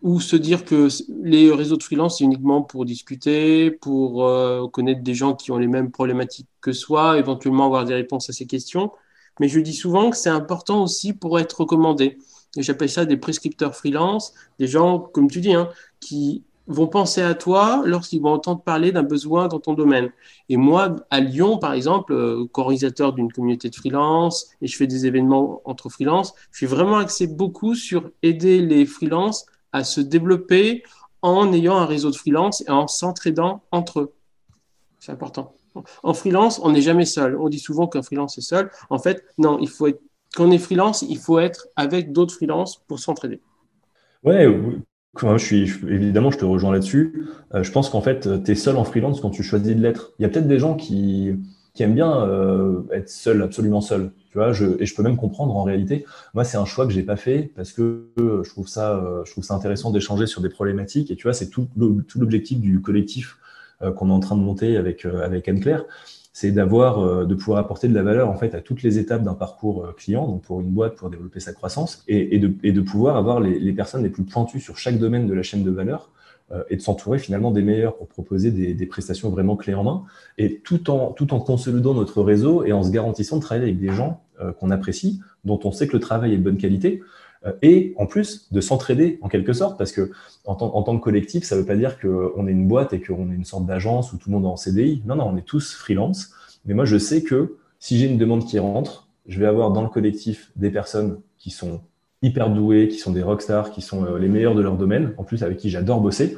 ou se dire que les réseaux de freelance, c'est uniquement pour discuter, pour euh, connaître des gens qui ont les mêmes problématiques que soi, éventuellement avoir des réponses à ces questions. Mais je dis souvent que c'est important aussi pour être recommandé. Et j'appelle ça des prescripteurs freelance, des gens, comme tu dis, hein, qui vont penser à toi lorsqu'ils vont entendre parler d'un besoin dans ton domaine. Et moi, à Lyon, par exemple, euh, co-organisateur d'une communauté de freelance, et je fais des événements entre freelance, je suis vraiment axé beaucoup sur aider les freelances se développer en ayant un réseau de freelance et en s'entraidant entre eux. C'est important. En freelance, on n'est jamais seul. On dit souvent qu'un freelance est seul. En fait, non, il faut être, quand on est freelance, il faut être avec d'autres freelances pour s'entraider. Ouais, je évidemment, je te rejoins là-dessus. Euh, je pense qu'en fait, tu es seul en freelance quand tu choisis de l'être. Il y a peut-être des gens qui, qui aiment bien euh, être seul, absolument seul. Tu vois, et je peux même comprendre en réalité. Moi, c'est un choix que j'ai pas fait parce que euh, je trouve ça, euh, je trouve ça intéressant d'échanger sur des problématiques. Et tu vois, c'est tout, l'objectif du collectif qu'on est en train de monter avec avec Anne-Claire, c'est d'avoir, de pouvoir apporter de la valeur en fait à toutes les étapes d'un parcours client, donc pour une boîte pour développer sa croissance, et, de, pouvoir avoir les, les personnes les plus pointues sur chaque domaine de la chaîne de valeur et de s'entourer finalement des meilleurs pour proposer des, des, prestations vraiment clés en main, et tout en, tout en consolidant notre réseau et en se garantissant de travailler avec des gens euh, qu'on apprécie, dont on sait que le travail est de bonne qualité, euh, et en plus de s'entraider en quelque sorte, parce que en, en tant que collectif, ça ne veut pas dire qu'on est une boîte et qu'on est une sorte d'agence où tout le monde est en CDI. Non, non, on est tous freelance. Mais moi, je sais que si j'ai une demande qui rentre, je vais avoir dans le collectif des personnes qui sont hyper doués, qui sont des rockstars, qui sont euh, les meilleurs de leur domaine, en plus avec qui j'adore bosser,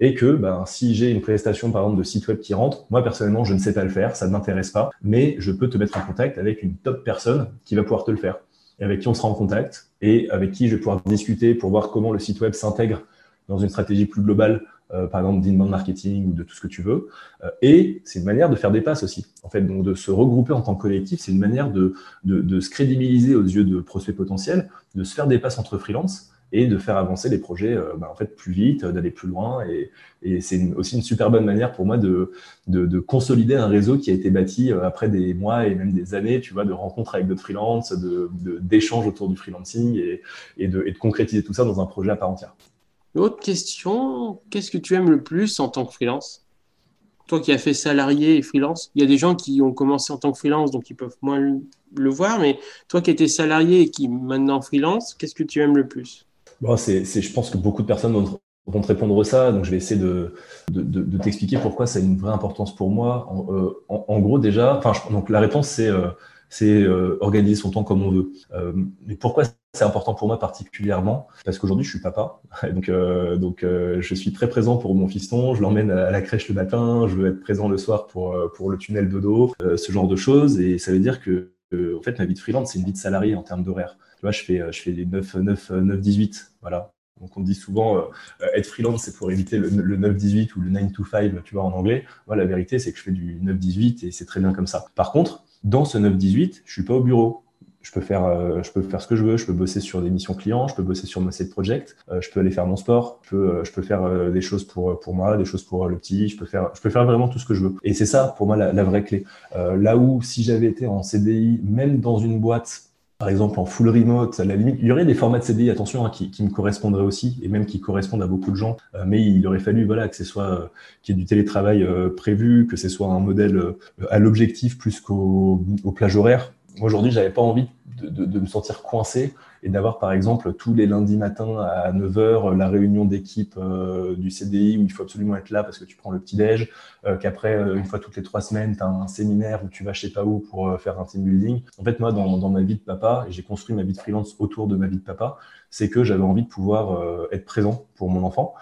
et que ben, si j'ai une prestation par exemple de site web qui rentre, moi personnellement je ne sais pas le faire, ça ne m'intéresse pas, mais je peux te mettre en contact avec une top personne qui va pouvoir te le faire, et avec qui on sera en contact, et avec qui je vais pouvoir discuter pour voir comment le site web s'intègre dans une stratégie plus globale euh, par exemple d'inbound marketing ou de tout ce que tu veux. Euh, et c'est une manière de faire des passes aussi. En fait, donc de se regrouper en tant que collectif, c'est une manière de, de, de, se crédibiliser aux yeux de prospects potentiels, de se faire des passes entre freelance et de faire avancer les projets euh, bah, en fait plus vite, d'aller plus loin. Et, et c'est aussi une super bonne manière pour moi de, de, de, consolider un réseau qui a été bâti après des mois et même des années, tu vois, de rencontres avec d'autres freelances, de, d'échanges autour du freelancing et, et de concrétiser tout ça dans un projet à part entière. Autre question, qu'est-ce que tu aimes le plus en tant que freelance? Toi qui as fait salarié et freelance, il y a des gens qui ont commencé en tant que freelance, donc ils peuvent moins le voir, mais toi qui étais salarié et qui maintenant freelance, qu'est-ce que tu aimes le plus? Je pense que beaucoup de personnes vont, te répondre ça, donc je vais essayer de, t'expliquer pourquoi ça a une vraie importance pour moi. En, euh, gros, déjà, donc la réponse, c'est... Euh, c'est euh, organiser son temps comme on veut. Euh, mais pourquoi c'est important pour moi particulièrement? Parce qu'aujourd'hui, je suis papa, donc euh, je suis très présent pour mon fiston. Je l'emmène à la crèche le matin, je veux être présent le soir pour le tunnel dodo, ce genre de choses. Et ça veut dire que en fait, ma vie de freelance, c'est une vie de salarié en termes d'horaire. Tu vois, je fais je fais des 9 9 9 18, voilà. Donc on dit souvent être freelance, c'est pour éviter le, le 9-18 ou le 9 to 5, tu vois, en anglais. Moi, la vérité, c'est que je fais du 9-18 et c'est très bien comme ça. Par contre, dans ce 9-18, je suis pas au bureau. Je peux faire, euh, je peux faire ce que je veux. Je peux bosser sur des missions clients. Je peux bosser sur mon side project. Euh, je peux aller faire mon sport. Je peux, euh, je peux faire des choses pour pour moi, des choses pour le petit. Je peux faire, je peux faire vraiment tout ce que je veux. Et c'est ça pour moi la, la vraie clé. là où si j'avais été en CDI, même dans une boîte par exemple en full remote, à la limite, il y aurait des formats de CDI, attention, hein, qui, me correspondraient aussi, et même qui correspondent à beaucoup de gens, euh, mais il aurait fallu voilà, que ce soit euh, qu'il y ait du télétravail euh, prévu, que ce soit un modèle à l'objectif plus qu'au plage horaire. Moi, aujourd'hui, j'avais pas envie de, me sentir coincé et d'avoir par exemple tous les lundis matins à 9h la réunion d'équipe euh, du CDI où il faut absolument être là parce que tu prends le petit-déj, euh, qu'après, euh, une fois toutes les trois semaines, tu as un séminaire où tu vas je sais pas où pour faire un team building. En fait, moi, dans, dans ma vie de papa, j'ai construit ma vie de freelance autour de ma vie de papa, c'est que j'avais envie de pouvoir être présent pour mon enfant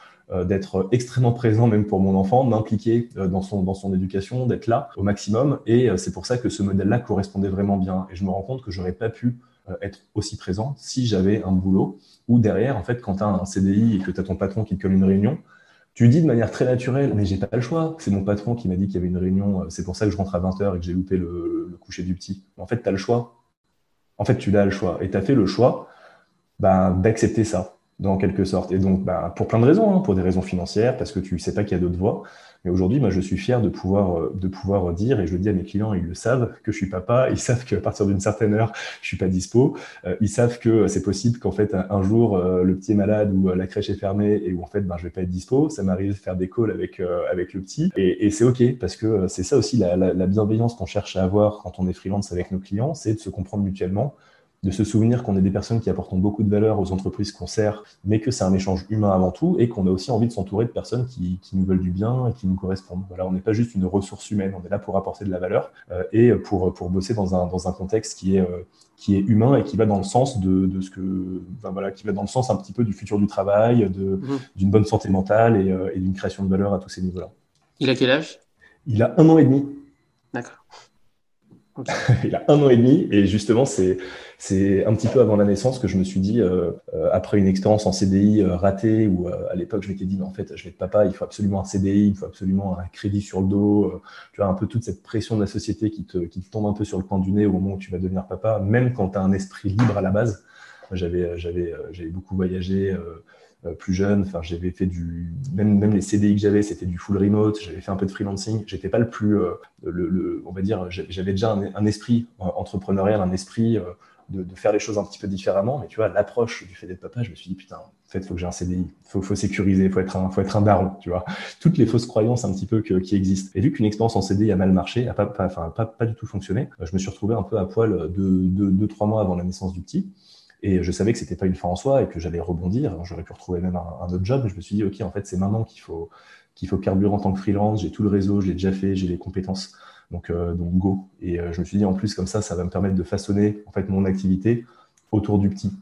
d'être extrêmement présent même pour mon enfant, m'impliquer dans son, dans son éducation, d'être là au maximum. Et c'est pour ça que ce modèle-là correspondait vraiment bien. Et je me rends compte que j'aurais pas pu euh, être aussi présent si j'avais un boulot ou derrière, en fait, quand tu as un CDI et que tu as ton patron qui te colle une réunion, tu dis de manière très naturelle, mais j'ai pas le choix. C'est mon patron qui m'a dit qu'il y avait une réunion, euh, c'est pour ça que je rentre à 20h et que j'ai loupé le, coucher du petit. En fait, tu as le choix. En fait, tu l'as le choix. Et tu as fait le choix bah, d'accepter ça, dans quelque sorte. Et donc, bah, pour plein de raisons, hein, pour des raisons financières, parce que tu sais pas qu'il y a d'autres voies, mais aujourd'hui, moi, je suis fier de pouvoir, euh, de pouvoir dire, et je le dis à mes clients, ils le savent, que je suis papa, ils savent qu'à partir d'une certaine heure, je suis pas dispo, euh, ils savent que c'est possible qu'en fait, un, jour, euh, le petit est malade ou la crèche est fermée et où en fait, ben, je vais pas être dispo. Ça m'arrive de faire des calls avec, avec le petit. Et, c'est OK, parce que c'est ça aussi la bienveillance qu'on cherche à avoir quand on est freelance avec nos clients, c'est de se comprendre mutuellement de se souvenir qu'on est des personnes qui apportent beaucoup de valeur aux entreprises qu'on sert, mais que c'est un échange humain avant tout, et qu'on a aussi envie de s'entourer de personnes qui, qui, nous veulent du bien et qui nous correspondent. Voilà, on n'est pas juste une ressource humaine, on est là pour apporter de la valeur euh, et pour, pour bosser dans un, dans un contexte qui est, euh, qui est humain et qui va dans le sens de, de ce que, enfin, voilà, qui va dans le sens un petit peu du futur du travail, de, mmh. d'une bonne santé mentale et, euh, et d'une création de valeur à tous ces niveaux-là. Il a quel âge? Il a un an et demi. D'accord. il a un an et demi et justement c'est c'est un petit peu avant la naissance que je me suis dit euh, euh, après une expérience en CDI euh, ratée où à l'époque je m'étais dit mais en fait je vais être papa il faut absolument un CDI il faut absolument un crédit sur le dos tu vois un peu toute cette pression de la société qui te qui te tombe un peu sur le coin du nez au moment où tu vas devenir papa même quand tu as un esprit libre à la base j'avais j'avais j'avais beaucoup voyagé euh, plus jeune. Enfin, j'avais fait du même même les CDI que j'avais, c'était du full remote. J'avais fait un peu de freelancing. J'étais pas le plus, euh, le, le, on va dire, j'avais déjà un, esprit euh, entrepreneurial, un esprit de, de, faire les choses un petit peu différemment. Mais tu vois, l'approche du fait d'être papa, je me suis dit putain, en fait, faut que j'ai un CDI, faut, faut sécuriser, faut être un, faut être un daron, tu vois. Toutes les fausses croyances un petit peu que, qui existent. Et vu qu'une expérience en CDI a mal marché, a pas, pas, enfin, pas, pas du tout fonctionné, je me suis retrouvé un peu à poil deux, deux, deux trois mois avant la naissance du petit. Et je savais que c'était pas une fin en soi et que j'allais rebondir. J'aurais pu retrouver même un, autre job. Mais je me suis dit, OK, en fait, c'est maintenant qu'il faut, qu'il faut carburer en tant que freelance. J'ai tout le réseau, j'ai déjà fait, j'ai les compétences. Donc, euh, donc go. Et euh, je me suis dit, en plus, comme ça, ça va me permettre de façonner en fait mon activité autour du petit.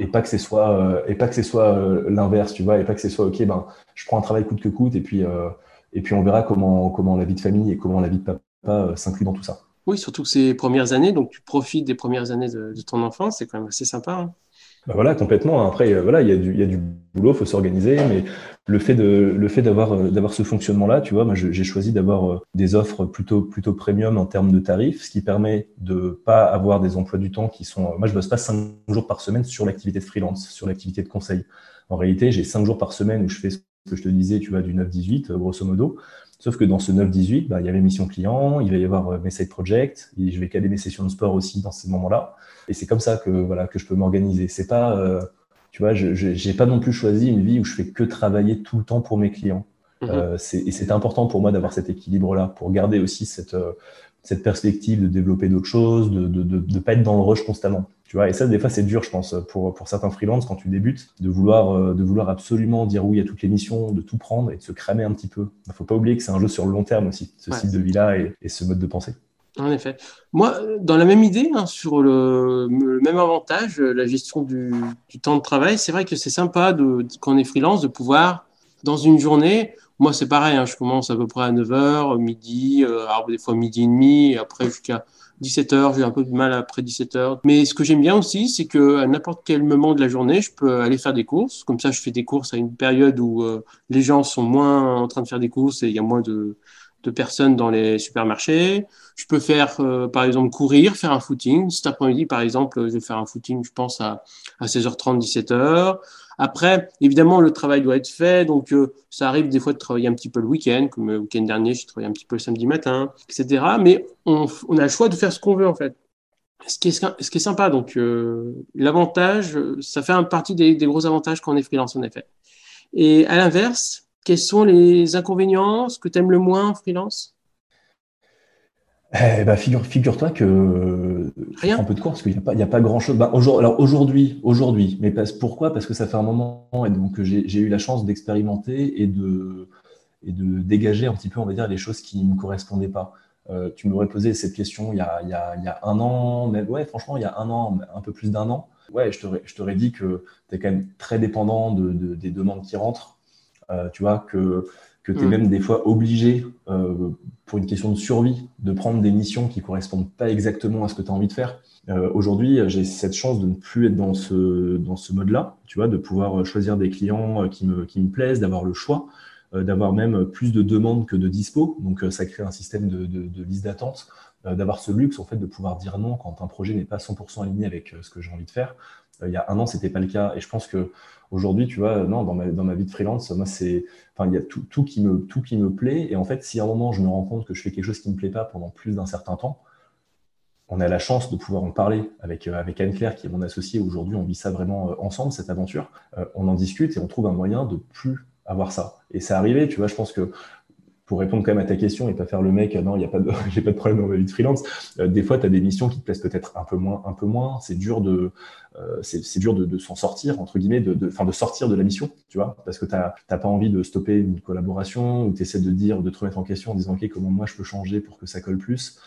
Et pas que ce soit, euh, et pas que ce soit l'inverse, tu vois, et pas que ce soit, OK, ben, je prends un travail coûte que coûte et puis, et puis on verra comment, comment la vie de famille et comment la vie de papa s'inclut dans tout ça. Oui, surtout que ces premières années, donc tu profites des premières années de, ton enfance, c'est quand même assez sympa. Hein. Bah voilà, complètement. Après, euh, voilà, il y, a du, il y a du boulot, faut s'organiser, mais le fait de, le fait d'avoir, euh, d'avoir ce fonctionnement-là, tu vois, moi, j'ai choisi d'avoir euh, des offres plutôt, plutôt premium en termes de tarifs, ce qui permet de pas avoir des emplois du temps qui sont, moi, je bosse pas cinq jours par semaine sur l'activité de freelance, sur l'activité de conseil. En réalité, j'ai cinq jours par semaine où je fais ce que je te disais, tu vois, du 9-18, grosso modo. Sauf que dans ce 9-18, bah, il y avait mission client, il va y avoir euh, mes side projects, et je vais caler mes sessions de sport aussi dans ces moments-là. Et c'est comme ça que voilà que je peux m'organiser. C'est pas, euh, tu vois, je j'ai pas non plus choisi une vie où je fais que travailler tout le temps pour mes clients. Mm-hmm. Euh, et c'est important pour moi d'avoir cet équilibre-là, pour garder aussi cette cette perspective de développer d'autres choses, de ne pas être dans le rush constamment. Tu vois, et ça, des fois, c'est dur, je pense, pour, pour certains freelances, quand tu débutes, de vouloir, euh, de vouloir absolument dire oui à toutes les missions, de tout prendre et de se cramer un petit peu. Il faut pas oublier que c'est un jeu sur le long terme aussi, ce style de vie-là et, et, ce mode de pensée. En effet. Moi, dans la même idée, hein, sur le, le, même avantage, la gestion du, du temps de travail, c'est vrai que c'est sympa de, quand on est freelance de pouvoir, dans une journée, moi, c'est pareil, hein, je commence à peu près à 9h, midi, euh, alors des fois midi et demi, et après jusqu'à 17h, j'ai un peu de mal après 17h. Mais ce que j'aime bien aussi, c'est que à n'importe quel moment de la journée, je peux aller faire des courses. Comme ça, je fais des courses à une période où euh, les gens sont moins en train de faire des courses et il y a moins de, de personnes dans les supermarchés. Je peux faire, euh, par exemple, courir, faire un footing. Cet après-midi, par exemple, je vais faire un footing, je pense, à, à 16h30, 17h. Après, évidemment, le travail doit être fait, donc euh, ça arrive des fois de travailler un petit peu le week-end, comme le week-end dernier, j'ai travaillé un petit peu le samedi matin, etc. Mais on, a le choix de faire ce qu'on veut en fait. ce qui est, ce qui est sympa, donc euh, l'avantage, ça fait partie des, des gros avantages quand on est freelance en effet. Et à l'inverse, quels sont les inconvénients, ce que tu aimes le moins en freelance? Eh ben, figure, figure-toi que Rien. un peu de cours parce qu'il n'y a pas, il y a pas grand-chose. Bah, aujourd'hui, alors aujourd'hui, aujourd'hui, mais parce, pourquoi? Parce que ça fait un moment et donc j'ai, j'ai eu la chance d'expérimenter et de, et de dégager un petit peu, on va dire, les choses qui ne me correspondaient pas. Euh, tu m'aurais posé cette question il y a, il y a, il y a un an, mais ouais, franchement, il y a un an, un peu plus d'un an. Ouais, je t'aurais, je t'aurais dit que tu es quand même très dépendant de, de, des demandes qui rentrent. Euh, tu vois, que que tu es mm. même des fois obligé, euh, pour une question de survie, de prendre des missions qui correspondent pas exactement à ce que tu as envie de faire. Euh, Aujourd'hui, j'ai cette chance de ne plus être dans ce, dans ce mode-là, tu vois, de pouvoir choisir des clients euh, qui me, qui me plaisent, d'avoir le choix, euh, d'avoir même plus de demandes que de dispo. Donc, euh, ça crée un système de, de, de liste d'attente, d'avoir ce luxe, en fait, de pouvoir dire non quand un projet n'est pas 100% aligné avec ce que j'ai envie de faire. il y a un an, c'était pas le cas. Et je pense que Aujourd'hui, tu vois, non, dans ma, dans ma vie de freelance, moi, c'est, enfin, il y a tout, tout, qui me, tout qui me plaît. Et en fait, si à un moment, je me rends compte que je fais quelque chose qui me plaît pas pendant plus d'un certain temps, on a la chance de pouvoir en parler avec, euh, avec Anne-Claire, qui est mon associée. Aujourd'hui, on vit ça vraiment euh, ensemble, cette aventure. Euh, on en discute et on trouve un moyen de plus avoir ça. Et c'est arrivé, tu vois, je pense que pour répondre quand même à ta question et pas faire le mec, non, il a pas de, j'ai pas de problème dans ma vie de freelance. Euh, des fois, tu as des missions qui te plaisent peut-être un peu moins, un peu moins. C'est dur de, euh, c'est, dur de, s'en sortir entre guillemets, de, sortir de la mission, tu vois, parce que t'as, t'as pas envie de stopper une collaboration ou t'essaies de dire, de te remettre en question en disant, ok, comment moi je peux changer pour que ça colle plus.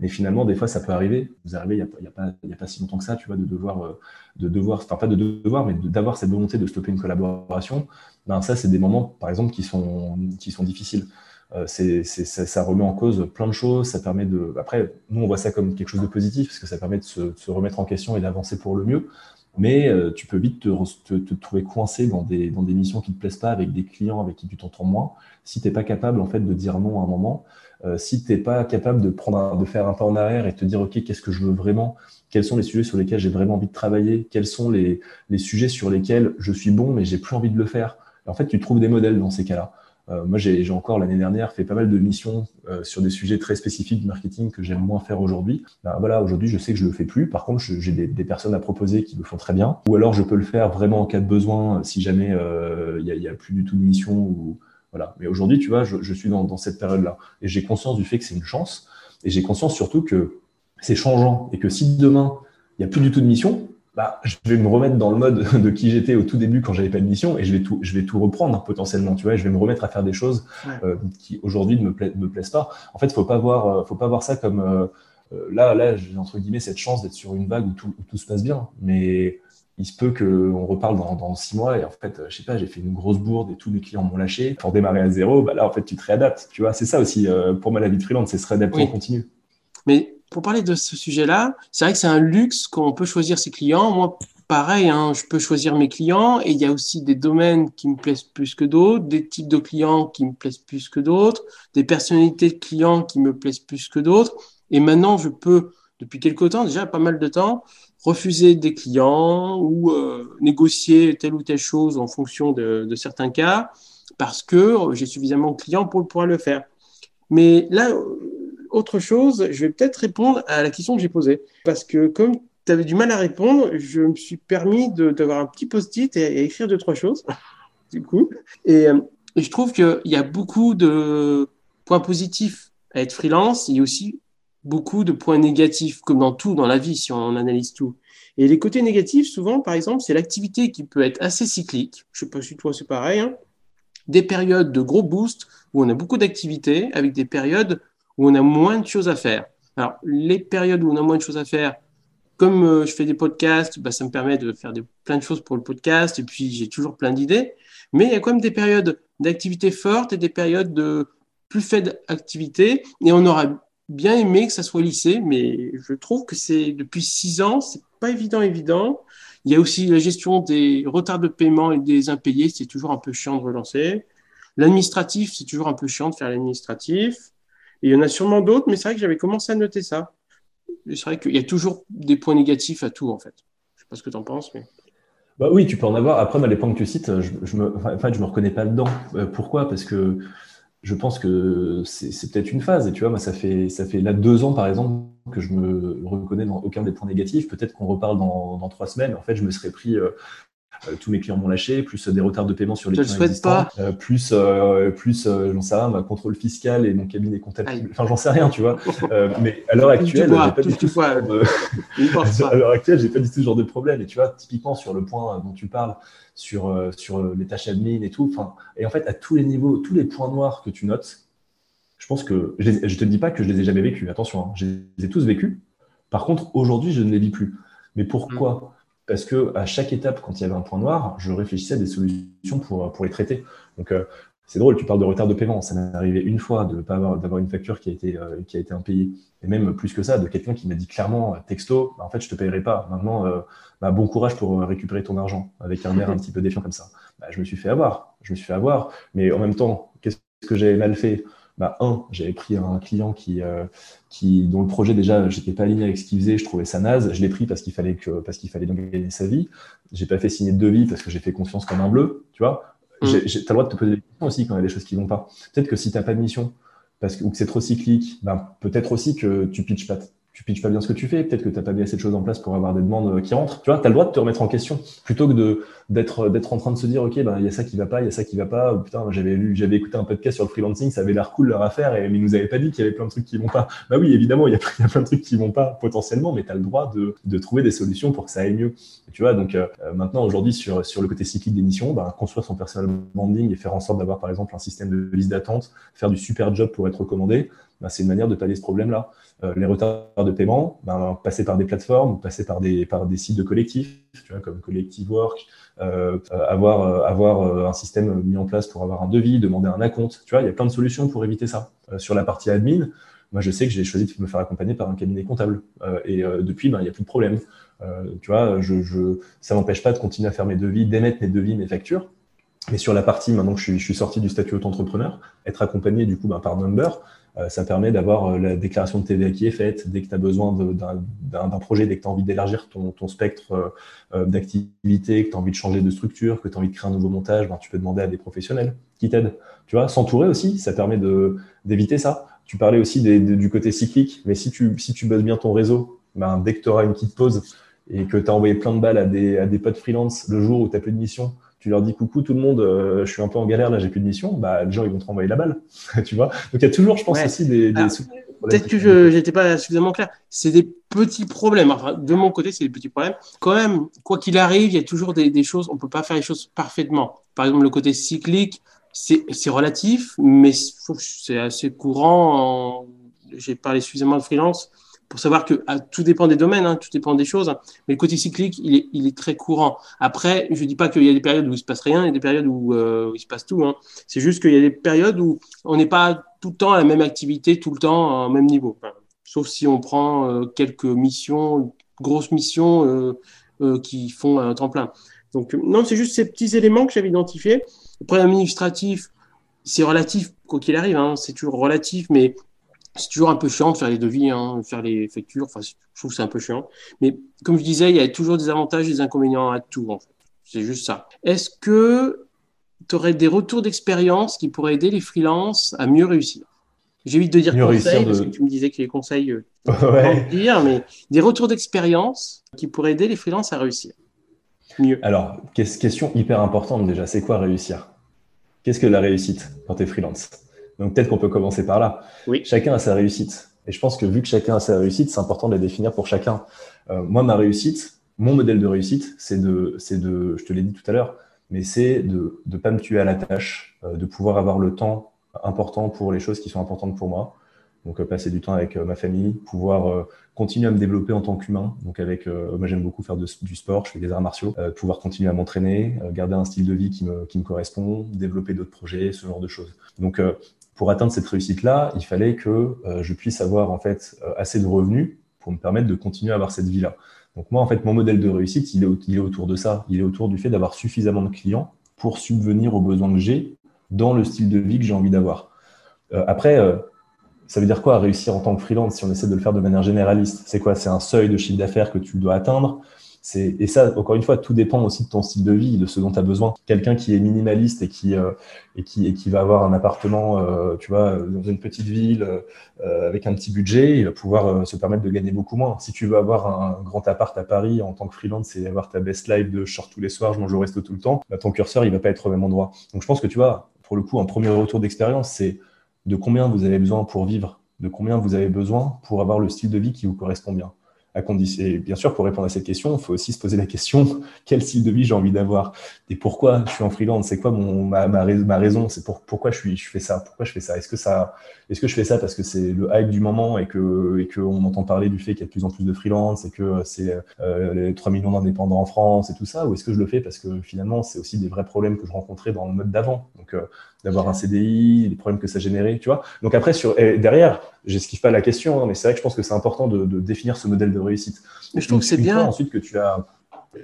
Mais finalement, des fois, ça peut arriver. Vous arrivez, il n'y a, a, pas, a pas si longtemps que ça, tu vois, de devoir, euh, de devoir, enfin pas de devoir, mais d'avoir cette volonté de stopper une collaboration. Ben ça, c'est des moments, par exemple, qui sont, qui sont difficiles. Euh, ça, ça, remet en cause plein de choses. Ça permet de. Après, nous, on voit ça comme quelque chose de positif parce que ça permet de se, remettre en question et d'avancer pour le mieux. Mais euh, tu peux vite te, te, trouver coincé dans des, dans des missions qui ne te plaisent pas, avec des clients avec qui tu t'entends moins, si tu n'es pas capable en fait de dire non à un moment, euh, si tu n'es pas capable de, prendre de faire un pas en arrière et te dire ok qu'est-ce que je veux vraiment, quels sont les sujets sur lesquels j'ai vraiment envie de travailler, quels sont les, les sujets sur lesquels je suis bon mais j'ai plus envie de le faire? En fait, tu trouves des modèles dans ces cas-là. Euh, moi, j'ai encore l'année dernière fait pas mal de missions euh, sur des sujets très spécifiques marketing que j'aime moins faire aujourd'hui. Ben, voilà, aujourd'hui, je sais que je le fais plus. Par contre, j'ai des, personnes à proposer qui le font très bien. Ou alors, je peux le faire vraiment en cas de besoin si jamais il euh, y, a, plus du tout de mission ou voilà. Mais aujourd'hui, tu vois, je, suis dans, dans cette période-là et j'ai conscience du fait que c'est une chance et j'ai conscience surtout que c'est changeant et que si demain il y a plus du tout de mission, bah, je vais me remettre dans le mode de qui j'étais au tout début quand j'avais pas de mission et je vais tout, je vais tout reprendre potentiellement, tu vois, je vais me remettre à faire des choses ouais. euh, qui aujourd'hui ne me, pla me plaisent pas. En fait, faut pas voir, euh, faut pas voir ça comme euh, euh, là, là, j'ai entre guillemets cette chance d'être sur une vague où tout, où tout se passe bien, mais il se peut qu'on reparle dans, dans six mois et en fait, je sais pas, j'ai fait une grosse bourde et tous mes clients m'ont lâché. Pour démarrer à zéro, bah là, en fait, tu te réadaptes, tu vois. C'est ça aussi euh, pour moi la vie de freelance, c'est se réadapter oui. en continu. Mais pour parler de ce sujet-là, c'est vrai que c'est un luxe qu'on peut choisir ses clients. Moi, pareil, hein, je peux choisir mes clients et il y a aussi des domaines qui me plaisent plus que d'autres, des types de clients qui me plaisent plus que d'autres, des personnalités de clients qui me plaisent plus que d'autres. Et maintenant, je peux, depuis quelque temps, déjà pas mal de temps, refuser des clients ou euh, négocier telle ou telle chose en fonction de, de certains cas parce que j'ai suffisamment de clients pour pouvoir le faire. Mais là, autre chose, je vais peut-être répondre à la question que j'ai posée. Parce que comme tu avais du mal à répondre, je me suis permis d'avoir un petit post-it et, et, écrire deux, trois choses. du coup. Et, et je trouve qu'il y a beaucoup de points positifs à être freelance. Il y a aussi beaucoup de points négatifs, comme dans tout, dans la vie, si on analyse tout. Et les côtés négatifs, souvent, par exemple, c'est l'activité qui peut être assez cyclique. Je ne sais pas si toi, c'est pareil. Hein. Des périodes de gros boost où on a beaucoup d'activités avec des périodes où on a moins de choses à faire. Alors, les périodes où on a moins de choses à faire, comme euh, je fais des podcasts, bah, ça me permet de faire plein de choses pour le podcast et puis j'ai toujours plein d'idées. Mais il y a quand même des périodes d'activité forte et des périodes de plus faible activité et on aura bien aimé que ça soit lycée, mais je trouve que c'est depuis six ans, c'est pas évident, évident. Il y a aussi la gestion des retards de paiement et des impayés, c'est toujours un peu chiant de relancer. L'administratif, c'est toujours un peu chiant de faire l'administratif. Et il y en a sûrement d'autres, mais c'est vrai que j'avais commencé à noter ça. C'est vrai qu'il y a toujours des points négatifs à tout, en fait. Je sais pas ce que tu en penses, mais. Bah oui, tu peux en avoir. Après, les points que tu cites, je, je me, enfin, je me reconnais pas dedans. Euh, pourquoi? Parce que je pense que c'est peut-être une phase. Et tu vois, moi, ça fait, ça fait là deux ans, par exemple, que je me reconnais dans aucun des points négatifs. Peut-être qu'on reparle dans, dans, trois semaines. En fait, je me serais pris euh, tous mes clients m'ont lâché, plus des retards de paiement sur les je clients existants, pas. plus euh, plus euh, j'en sais rien, ma contrôle fiscal et mon cabinet comptable. Enfin, j'en sais rien, tu vois. mais à l'heure actuelle, j'ai pas du tout à l'heure actuelle, j'ai pas du tout ce genre de problème. Et tu vois, typiquement sur le point dont tu parles, sur sur les tâches admin et tout. Enfin, et en fait, à tous les niveaux, tous les points noirs que tu notes, je pense que je, ne te dis pas que je les ai jamais vécus. Attention, hein, je les ai tous vécus. Par contre, aujourd'hui, je ne les vis plus. Mais pourquoi? Mm parce que à chaque étape, quand il y avait un point noir, je réfléchissais à des solutions pour, pour les traiter. Donc, euh, c'est drôle, tu parles de retard de paiement. Ça m'est arrivé une fois de pas avoir d'avoir une facture qui a été euh, qui a été impayée, et même plus que ça, de quelqu'un qui m'a dit clairement texto, bah, en fait, je te paierai pas. Maintenant, euh, bah, bon courage pour récupérer ton argent, avec un air un petit peu défiant comme ça. Bah, je me suis fait avoir, je me suis fait avoir, mais en même temps, qu'est-ce que j'avais mal fait? Bah, un, j'avais pris un client qui, euh, qui, dont le projet déjà, j'étais pas aligné avec ce qu'il faisait, je trouvais ça naze. Je l'ai pris parce qu'il fallait que, parce qu'il fallait gagner sa vie. J'ai pas fait signer de devis parce que j'ai fait confiance comme un bleu, tu vois. Mm. Tu as le droit de te poser des questions aussi quand il y a des choses qui vont pas. Peut-être que si tu n'as pas de mission, parce que, ou que c'est trop cyclique, ben, peut-être aussi que tu pitches pas tu pitches pas bien ce que tu fais, peut-être que tu n'as pas mis assez de choses en place pour avoir des demandes euh, qui rentrent. Tu vois, tu as le droit de te remettre en question plutôt que de d'être d'être en train de se dire OK, ben il y a ça qui va pas, il y a ça qui va pas. putain, j'avais lu, j'avais écouté un podcast sur le freelancing, ça avait l'air cool leur affaire et mais ils nous avaient pas dit qu'il y avait plein de trucs qui vont pas. Bah oui, évidemment, il y a, plein de trucs qui vont pas potentiellement, mais tu as le droit de, de trouver des solutions pour que ça aille mieux. tu vois, donc euh, maintenant aujourd'hui sur sur le côté cyclique des missions, ben, construire son personal branding et faire en sorte d'avoir par exemple un système de liste d'attente, faire du super job pour être recommandé, ben, c'est une manière de pallier ce problème-là. Euh, les retards de paiement, ben, passer par des plateformes, passer par des, par des sites de collectifs, tu vois, comme Collective Work, euh, avoir, euh, avoir un système mis en place pour avoir un devis, demander un acompte. Tu vois, il y a plein de solutions pour éviter ça. sur la partie admin, moi, je sais que j'ai choisi de me faire accompagner par un cabinet comptable. et depuis, ben, il n'y a plus de problème. tu vois, je, ça m'empêche pas de continuer à faire mes devis, d'émettre mes devis, mes factures. Mais sur la partie, maintenant que je suis, je suis sorti du statut auto-entrepreneur, être accompagné du coup ben, par number, ça permet d'avoir euh, la déclaration de TVA qui est faite dès que tu as besoin d'un projet, dès que tu as envie d'élargir ton, spectre euh, d'activité, que tu as envie de changer de structure, que tu as envie de créer un nouveau montage, ben, tu peux demander à des professionnels qui t'aident. Tu vois, s'entourer aussi, ça permet d'éviter ça. Tu parlais aussi du côté cyclique, mais si tu, si tu bosses bien ton réseau, ben, dès que tu auras une petite pause et que tu as envoyé plein de balles à des, à des potes freelance le jour où tu n'as plus de mission, tu leur dis coucou tout le monde, euh, je suis un peu en galère là, j'ai plus de mission, bah les gens ils vont te renvoyer la balle, tu vois. Donc il y a toujours, je pense aussi des, des Peut-être que je n'étais pas suffisamment clair. C'est des petits problèmes. Enfin, de mon côté, c'est des petits problèmes. Quand même, quoi qu'il arrive, il y a toujours des, des choses. On peut pas faire les choses parfaitement. Par exemple, le côté cyclique, c'est relatif, mais c'est assez courant. J'ai parlé suffisamment de freelance pour savoir que ah, tout dépend des domaines, hein, tout dépend des choses, hein. mais le côté cyclique, il est, il est très courant. Après, je dis pas qu'il y a des périodes où il se passe rien, il y a des périodes où, euh, il se passe tout. Hein. C'est juste qu'il y a des périodes où on n'est pas tout le temps à la même activité, tout le temps au même niveau. sauf si on prend euh, quelques missions, grosses missions euh, euh qui font un temps plein. Donc non, c'est juste ces petits éléments que j'avais identifiés. Le problème administratif, c'est relatif, quoi qu'il arrive, hein, c'est toujours relatif, mais c'est toujours un peu chiant de faire les devis, hein, faire les factures. Enfin, je trouve que c'est un peu chiant. Mais comme je disais, il y a toujours des avantages et des inconvénients à tout, en fait. C'est juste ça. Est-ce que tu aurais des retours d'expérience qui pourraient aider les freelances à mieux réussir? J'évite de dire conseils, parce que tu me disais que les conseils, euh, ouais. dire, mais des retours d'expérience qui pourraient aider les freelances à réussir mieux. Alors, question hyper importante déjà, c'est quoi réussir? Qu'est-ce que la réussite quand tu es freelance donc peut-être qu'on peut commencer par là. Oui. Chacun a sa réussite. Et je pense que vu que chacun a sa réussite, c'est important de la définir pour chacun. Euh, moi, ma réussite, mon modèle de réussite, c'est de, c'est de, je te l'ai dit tout à l'heure, mais c'est de ne pas me tuer à la tâche, euh, de pouvoir avoir le temps important pour les choses qui sont importantes pour moi. Donc euh, passer du temps avec ma famille, pouvoir continuer à me développer en tant qu'humain. Donc avec, moi j'aime beaucoup faire du sport, je fais des arts martiaux, pouvoir continuer à m'entraîner, garder un style de vie qui me, qui me correspond, développer d'autres projets, ce genre de choses. Donc pour atteindre cette réussite-là, il fallait que euh, je puisse avoir en fait euh, assez de revenus pour me permettre de continuer à avoir cette vie-là. Donc moi, en fait, mon modèle de réussite, il est, autour de ça. Il est autour du fait d'avoir suffisamment de clients pour subvenir aux besoins que j'ai dans le style de vie que j'ai envie d'avoir. Euh, après, ça veut dire quoi réussir en tant que freelance si on essaie de le faire de manière généraliste? C'est quoi? C'est un seuil de chiffre d'affaires que tu dois atteindre? Et ça, encore une fois, tout dépend aussi de ton style de vie, de ce dont tu as besoin. Quelqu'un qui est minimaliste et qui, euh, va avoir un appartement, euh, tu vois, dans une petite ville euh, avec un petit budget, il va pouvoir se permettre de gagner beaucoup moins. Si tu veux avoir un grand appart à Paris en tant que freelance et avoir ta best life de short tous les soirs, je mange au resto tout le temps, bah, ton curseur, il va pas être au même endroit. Donc je pense que tu vois, pour le coup, un premier retour d'expérience, c'est de combien vous avez besoin pour vivre, de combien vous avez besoin pour avoir le style de vie qui vous correspond bien. Bien sûr, pour répondre à cette question, il faut aussi se poser la question quel style de vie j'ai envie d'avoir? Et pourquoi je suis en freelance? C'est quoi mon, ma, raison C'est pour, pourquoi je, suis, je fais ça? Pourquoi je fais ça? Est-ce que est-ce que je fais ça parce que c'est le hype du moment et que et qu'on entend parler du fait qu'il y a de plus en plus de freelance et que c'est euh, les 3 millions d'indépendants en France et tout ça? Ou est-ce que je le fais parce que finalement, c'est aussi des vrais problèmes que je rencontrais dans le mode d'avant? Euh, d'avoir un CDI, les problèmes que ça générait, tu vois. Donc après, sur, derrière, j'esquive pas la question, hein, mais c'est vrai que je pense que c'est important de, de, définir ce modèle de réussite. Mais je trouve que c'est bien. ensuite que tu as,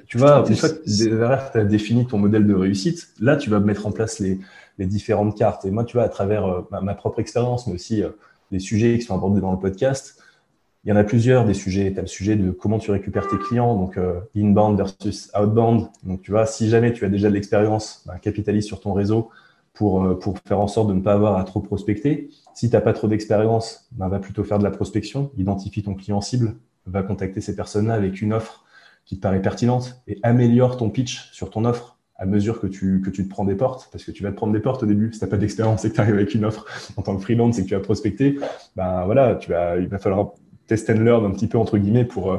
tu vois, une fois que derrière tu as défini ton modèle de réussite, là, tu vas mettre en place les, les différentes cartes. Et moi, tu vois, à travers euh, ma, propre expérience, mais aussi euh, les sujets qui sont abordés dans le podcast, il y en a plusieurs des sujets. Tu as le sujet de comment tu récupères tes clients, donc euh, inbound versus outbound. Donc, tu vois, si jamais tu as déjà de l'expérience, bah, capitalise sur ton réseau pour, euh, pour faire en sorte de ne pas avoir à trop prospecter. Si tu n'as pas trop d'expérience, ben, va plutôt faire de la prospection, identifie ton client cible, va contacter ces personnes-là avec une offre qui te paraît pertinente et améliore ton pitch sur ton offre à mesure que tu, que tu te prends des portes, parce que tu vas te prendre des portes au début. Si tu n'as pas d'expérience et que tu arrives avec une offre en tant que freelance et que tu as prospecté, ben voilà, tu vas, il va falloir test and learn un petit peu entre guillemets pour, euh,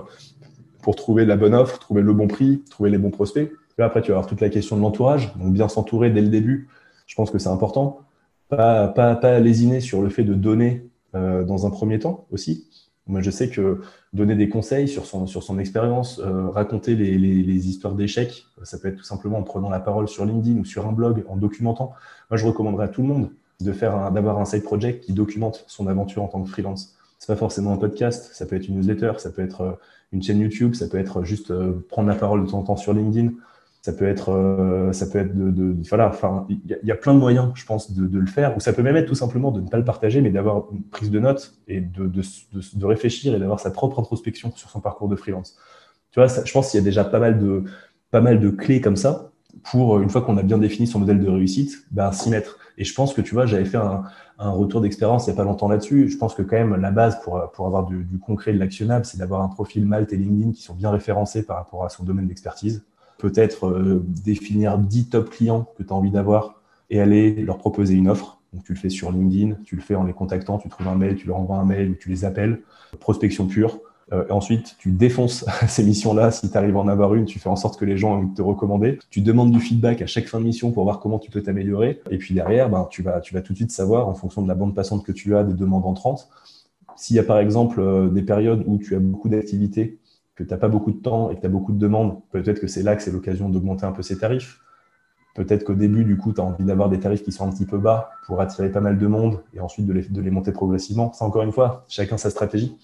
pour trouver la bonne offre, trouver le bon prix, trouver les bons prospects. Après, tu vas avoir toute la question de l'entourage, donc bien s'entourer dès le début je pense que c'est important. Pas, lésiner sur le fait de donner euh, dans un premier temps aussi. Moi, je sais que donner des conseils sur son, expérience, euh, raconter les, histoires d'échecs, ça peut être tout simplement en prenant la parole sur LinkedIn ou sur un blog, en documentant. Moi, je recommanderais à tout le monde d'avoir un side project qui documente son aventure en tant que freelance. C'est pas forcément un podcast, ça peut être une newsletter, ça peut être euh, une chaîne YouTube, ça peut être juste prendre la parole de temps en temps sur LinkedIn ça peut être, euh, ça peut être de, voilà, enfin, il y, a plein de moyens, je pense, de, le faire. Ou ça peut même être tout simplement de ne pas le partager, mais d'avoir une prise de notes et de, réfléchir et d'avoir sa propre introspection sur son parcours de freelance. Tu vois, je pense qu'il y a déjà pas mal de, pas mal de clés comme ça pour une fois qu'on a bien défini son modèle de réussite, ben, s'y mettre. Et je pense que tu vois, j'avais fait un, retour d'expérience il n'y a pas longtemps là-dessus. Je pense que quand même la base pour, pour avoir du, du concret, de l'actionnable, c'est d'avoir un profil Malte et LinkedIn qui sont bien référencés par rapport à son domaine d'expertise peut-être euh, définir 10 top clients que tu as envie d'avoir et aller leur proposer une offre. Donc, tu le fais sur LinkedIn, tu le fais en les contactant, tu trouves un mail, tu leur envoies un mail ou tu les appelles. Prospection pure. Euh, ensuite, tu défonces ces missions-là. Si tu arrives à en avoir une, tu fais en sorte que les gens aient te recommander. Tu demandes du feedback à chaque fin de mission pour voir comment tu peux t'améliorer. Et puis derrière, ben, tu, vas, tu vas tout de suite savoir, en fonction de la bande passante que tu as, des demandes entrantes, s'il y a par exemple euh, des périodes où tu as beaucoup d'activités que tu n'as pas beaucoup de temps et que tu as beaucoup de demandes, peut-être que c'est là que c'est l'occasion d'augmenter un peu ses tarifs. Peut-être qu'au début, du coup, tu as envie d'avoir des tarifs qui sont un petit peu bas pour attirer pas mal de monde et ensuite de les, de les monter progressivement. C'est encore une fois, chacun sa stratégie.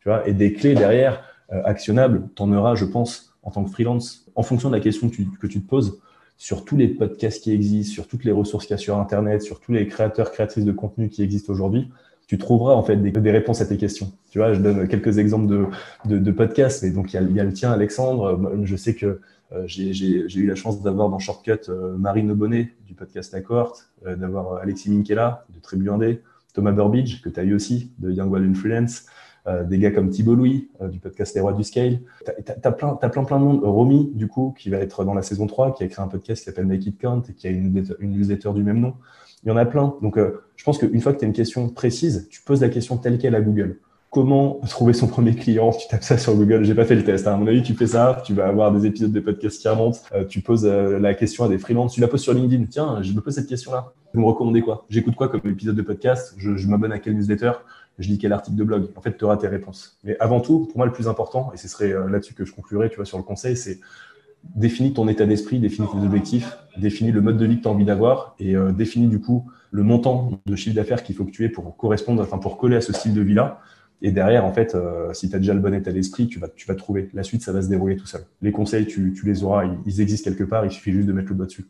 Tu vois, et des clés derrière, euh, actionnables, tu en auras, je pense, en tant que freelance, en fonction de la question que tu, que tu te poses, sur tous les podcasts qui existent, sur toutes les ressources qu'il y a sur Internet, sur tous les créateurs, créatrices de contenu qui existent aujourd'hui tu trouveras en fait des, réponses à tes questions. Tu vois, je donne quelques exemples de, de, podcasts, mais donc il y, a, le tien, Alexandre. Je sais que euh, j'ai eu la chance d'avoir dans Shortcut euh, Marine Bonnet du podcast La Cohorte, euh, d'avoir Alexis Minkela de Tribu 1D, Thomas Burbidge que tu as eu aussi de Young Wild Influence, des gars comme Thibault Louis du podcast Les Rois du Scale. Tu as, plein, as plein, plein de monde. Romy, du coup, qui va être dans la saison 3, qui a écrit un podcast qui s'appelle Make It Count et qui a une, une newsletter du même nom. Il y en a plein. Donc, euh, je pense qu'une fois que tu as une question précise, tu poses la question telle qu'elle à Google. Comment trouver son premier client? Tu tapes ça sur Google. J'ai pas fait le test. Hein. À mon avis, tu fais ça, tu vas avoir des épisodes de podcast qui remontent. Euh, tu poses euh, la question à des freelances. Tu la poses sur LinkedIn. Tiens, je me pose cette question-là. Vous me recommandez quoi? J'écoute quoi comme épisode de podcast? Je, m'abonne à quel newsletter? Je lis quel article de blog? En fait, tu auras tes réponses. Mais avant tout, pour moi, le plus important, et ce serait là-dessus que je conclurai, tu vois, sur le conseil, c'est définis ton état d'esprit, définis tes objectifs, définis le mode de vie que tu as envie d'avoir et euh, définis du coup le montant de chiffre d'affaires qu'il faut que tu aies pour correspondre, enfin pour coller à ce style de vie-là. Et derrière, en fait, euh, si tu as déjà le bon état d'esprit, tu vas, tu vas trouver. La suite, ça va se dérouler tout seul. Les conseils, tu, tu les auras, ils, existent quelque part, il suffit juste de mettre le doigt dessus.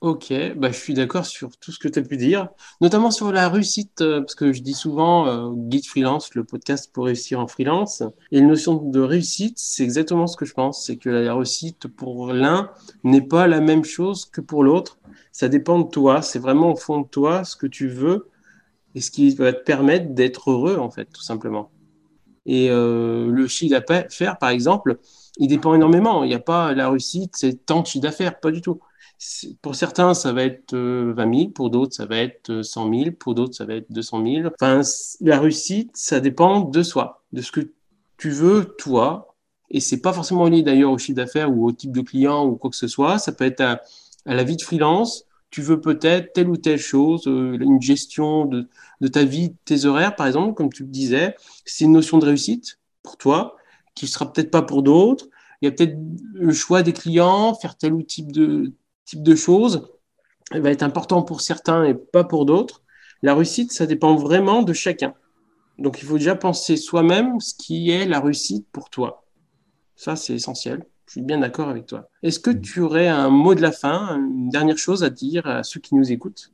Ok, bah, je suis d'accord sur tout ce que tu as pu dire, notamment sur la réussite, euh, parce que je dis souvent euh, Guide Freelance, le podcast pour réussir en freelance. Et la notion de réussite, c'est exactement ce que je pense, c'est que la réussite pour l'un n'est pas la même chose que pour l'autre. Ça dépend de toi, c'est vraiment au fond de toi ce que tu veux et ce qui va te permettre d'être heureux, en fait, tout simplement. Et euh, le chiffre d'affaires, par exemple, il dépend énormément. Il n'y a pas la réussite, c'est tant de chiffre d'affaires, pas du tout pour certains, ça va être 20 euh, 000, pour d'autres, ça va être 100 euh, 000, pour d'autres, ça va être 200 000. Enfin, la réussite, ça dépend de soi, de ce que tu veux, toi. Et c'est pas forcément lié d'ailleurs au chiffre d'affaires ou au type de client ou quoi que ce soit. Ça peut être à, la vie de freelance. Tu veux peut-être telle ou telle chose, euh, une gestion de, de ta vie, tes horaires, par exemple, comme tu le disais. C'est une notion de réussite pour toi, qui sera peut-être pas pour d'autres. Il y a peut-être le choix des clients, faire tel ou type de type de choses va être important pour certains et pas pour d'autres. La réussite, ça dépend vraiment de chacun. Donc il faut déjà penser soi-même ce qui est la réussite pour toi. Ça, c'est essentiel. Je suis bien d'accord avec toi. Est-ce que tu aurais un mot de la fin, une dernière chose à dire à ceux qui nous écoutent?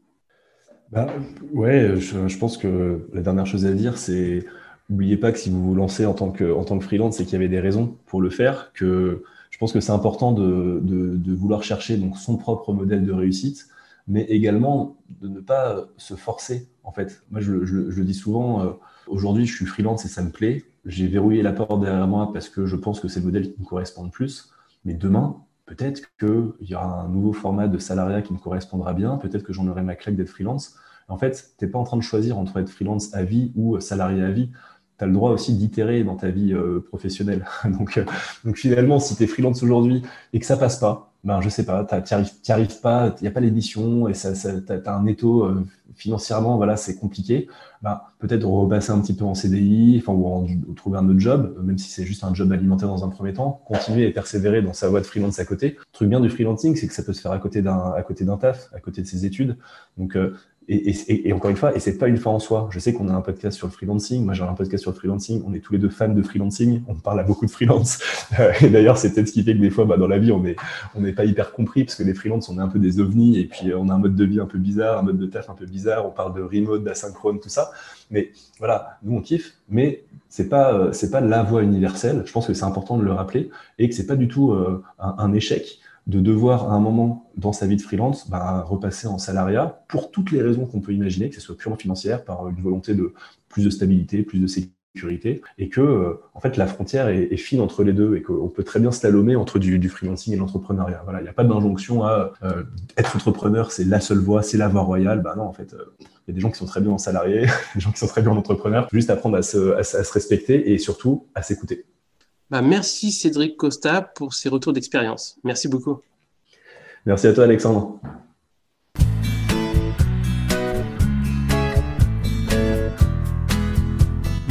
Bah, Ouais, je, pense que la dernière chose à dire, c'est n'oubliez pas que si vous vous lancez en tant que, en tant que freelance, c'est qu'il y avait des raisons pour le faire, que je pense que c'est important de, de, vouloir chercher donc son propre modèle de réussite, mais également de ne pas se forcer. En fait, moi, je, je, le dis souvent. Euh, aujourd'hui, je suis freelance et ça me plaît. J'ai verrouillé la porte derrière moi parce que je pense que c'est le modèle qui me correspond le plus. Mais demain, peut-être qu'il y aura un nouveau format de salariat qui me correspondra bien. Peut-être que j'en aurai ma claque d'être freelance. En fait, tu n'es pas en train de choisir entre être freelance à vie ou salarié à vie tu as le droit aussi d'itérer dans ta vie euh, professionnelle. donc, euh, donc finalement, si tu es freelance aujourd'hui et que ça passe pas, ben je sais pas, tu n'y arrives, pas, il n'y a pas l'édition et tu as, un étau euh, financièrement, voilà, c'est compliqué. Ben, peut-être repasser un petit peu en CDI, enfin, ou, trouver un autre job, même si c'est juste un job alimentaire dans un premier temps, continuer et persévérer dans sa voie de freelance à côté. Le truc bien du freelancing, c'est que ça peut se faire à côté d'un à côté d'un taf, à côté de ses études. Donc et, encore une fois, et c'est pas une fin en soi. Je sais qu'on a un podcast sur le freelancing. Moi, j'ai un podcast sur le freelancing. On est tous les deux fans de freelancing. On parle à beaucoup de freelance. et d'ailleurs, c'est peut-être ce qui fait que des fois, bah, dans la vie, on n'est on n'est pas hyper compris parce que les freelances, on est un peu des ovnis et puis on a un mode de vie un peu bizarre, un mode de taf un peu bizarre. On parle de remote, d'asynchrone, tout ça. Mais voilà, nous, on kiffe. Mais c'est pas, c'est pas la voie universelle. Je pense que c'est important de le rappeler et que c'est pas du tout euh, un échec de devoir à un moment dans sa vie de freelance bah, repasser en salariat pour toutes les raisons qu'on peut imaginer, que ce soit purement financière, par une volonté de plus de stabilité, plus de sécurité, et que euh, en fait la frontière est, fine entre les deux et qu'on peut très bien slalomer entre du, du freelancing et l'entrepreneuriat. Voilà, il n'y a pas d'injonction à euh, être entrepreneur, c'est la seule voie, c'est la voie royale. Bah non, en fait, euh, il y a des gens qui sont très bien en salarié, des gens qui sont très bien en entrepreneur. Juste apprendre à se, à se respecter et surtout à s'écouter. Bah, merci Cédric Costa pour ces retours d'expérience. Merci beaucoup. Merci à toi Alexandre.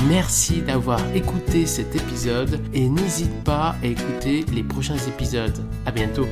Merci d'avoir écouté cet épisode et n'hésite pas à écouter les prochains épisodes. À bientôt.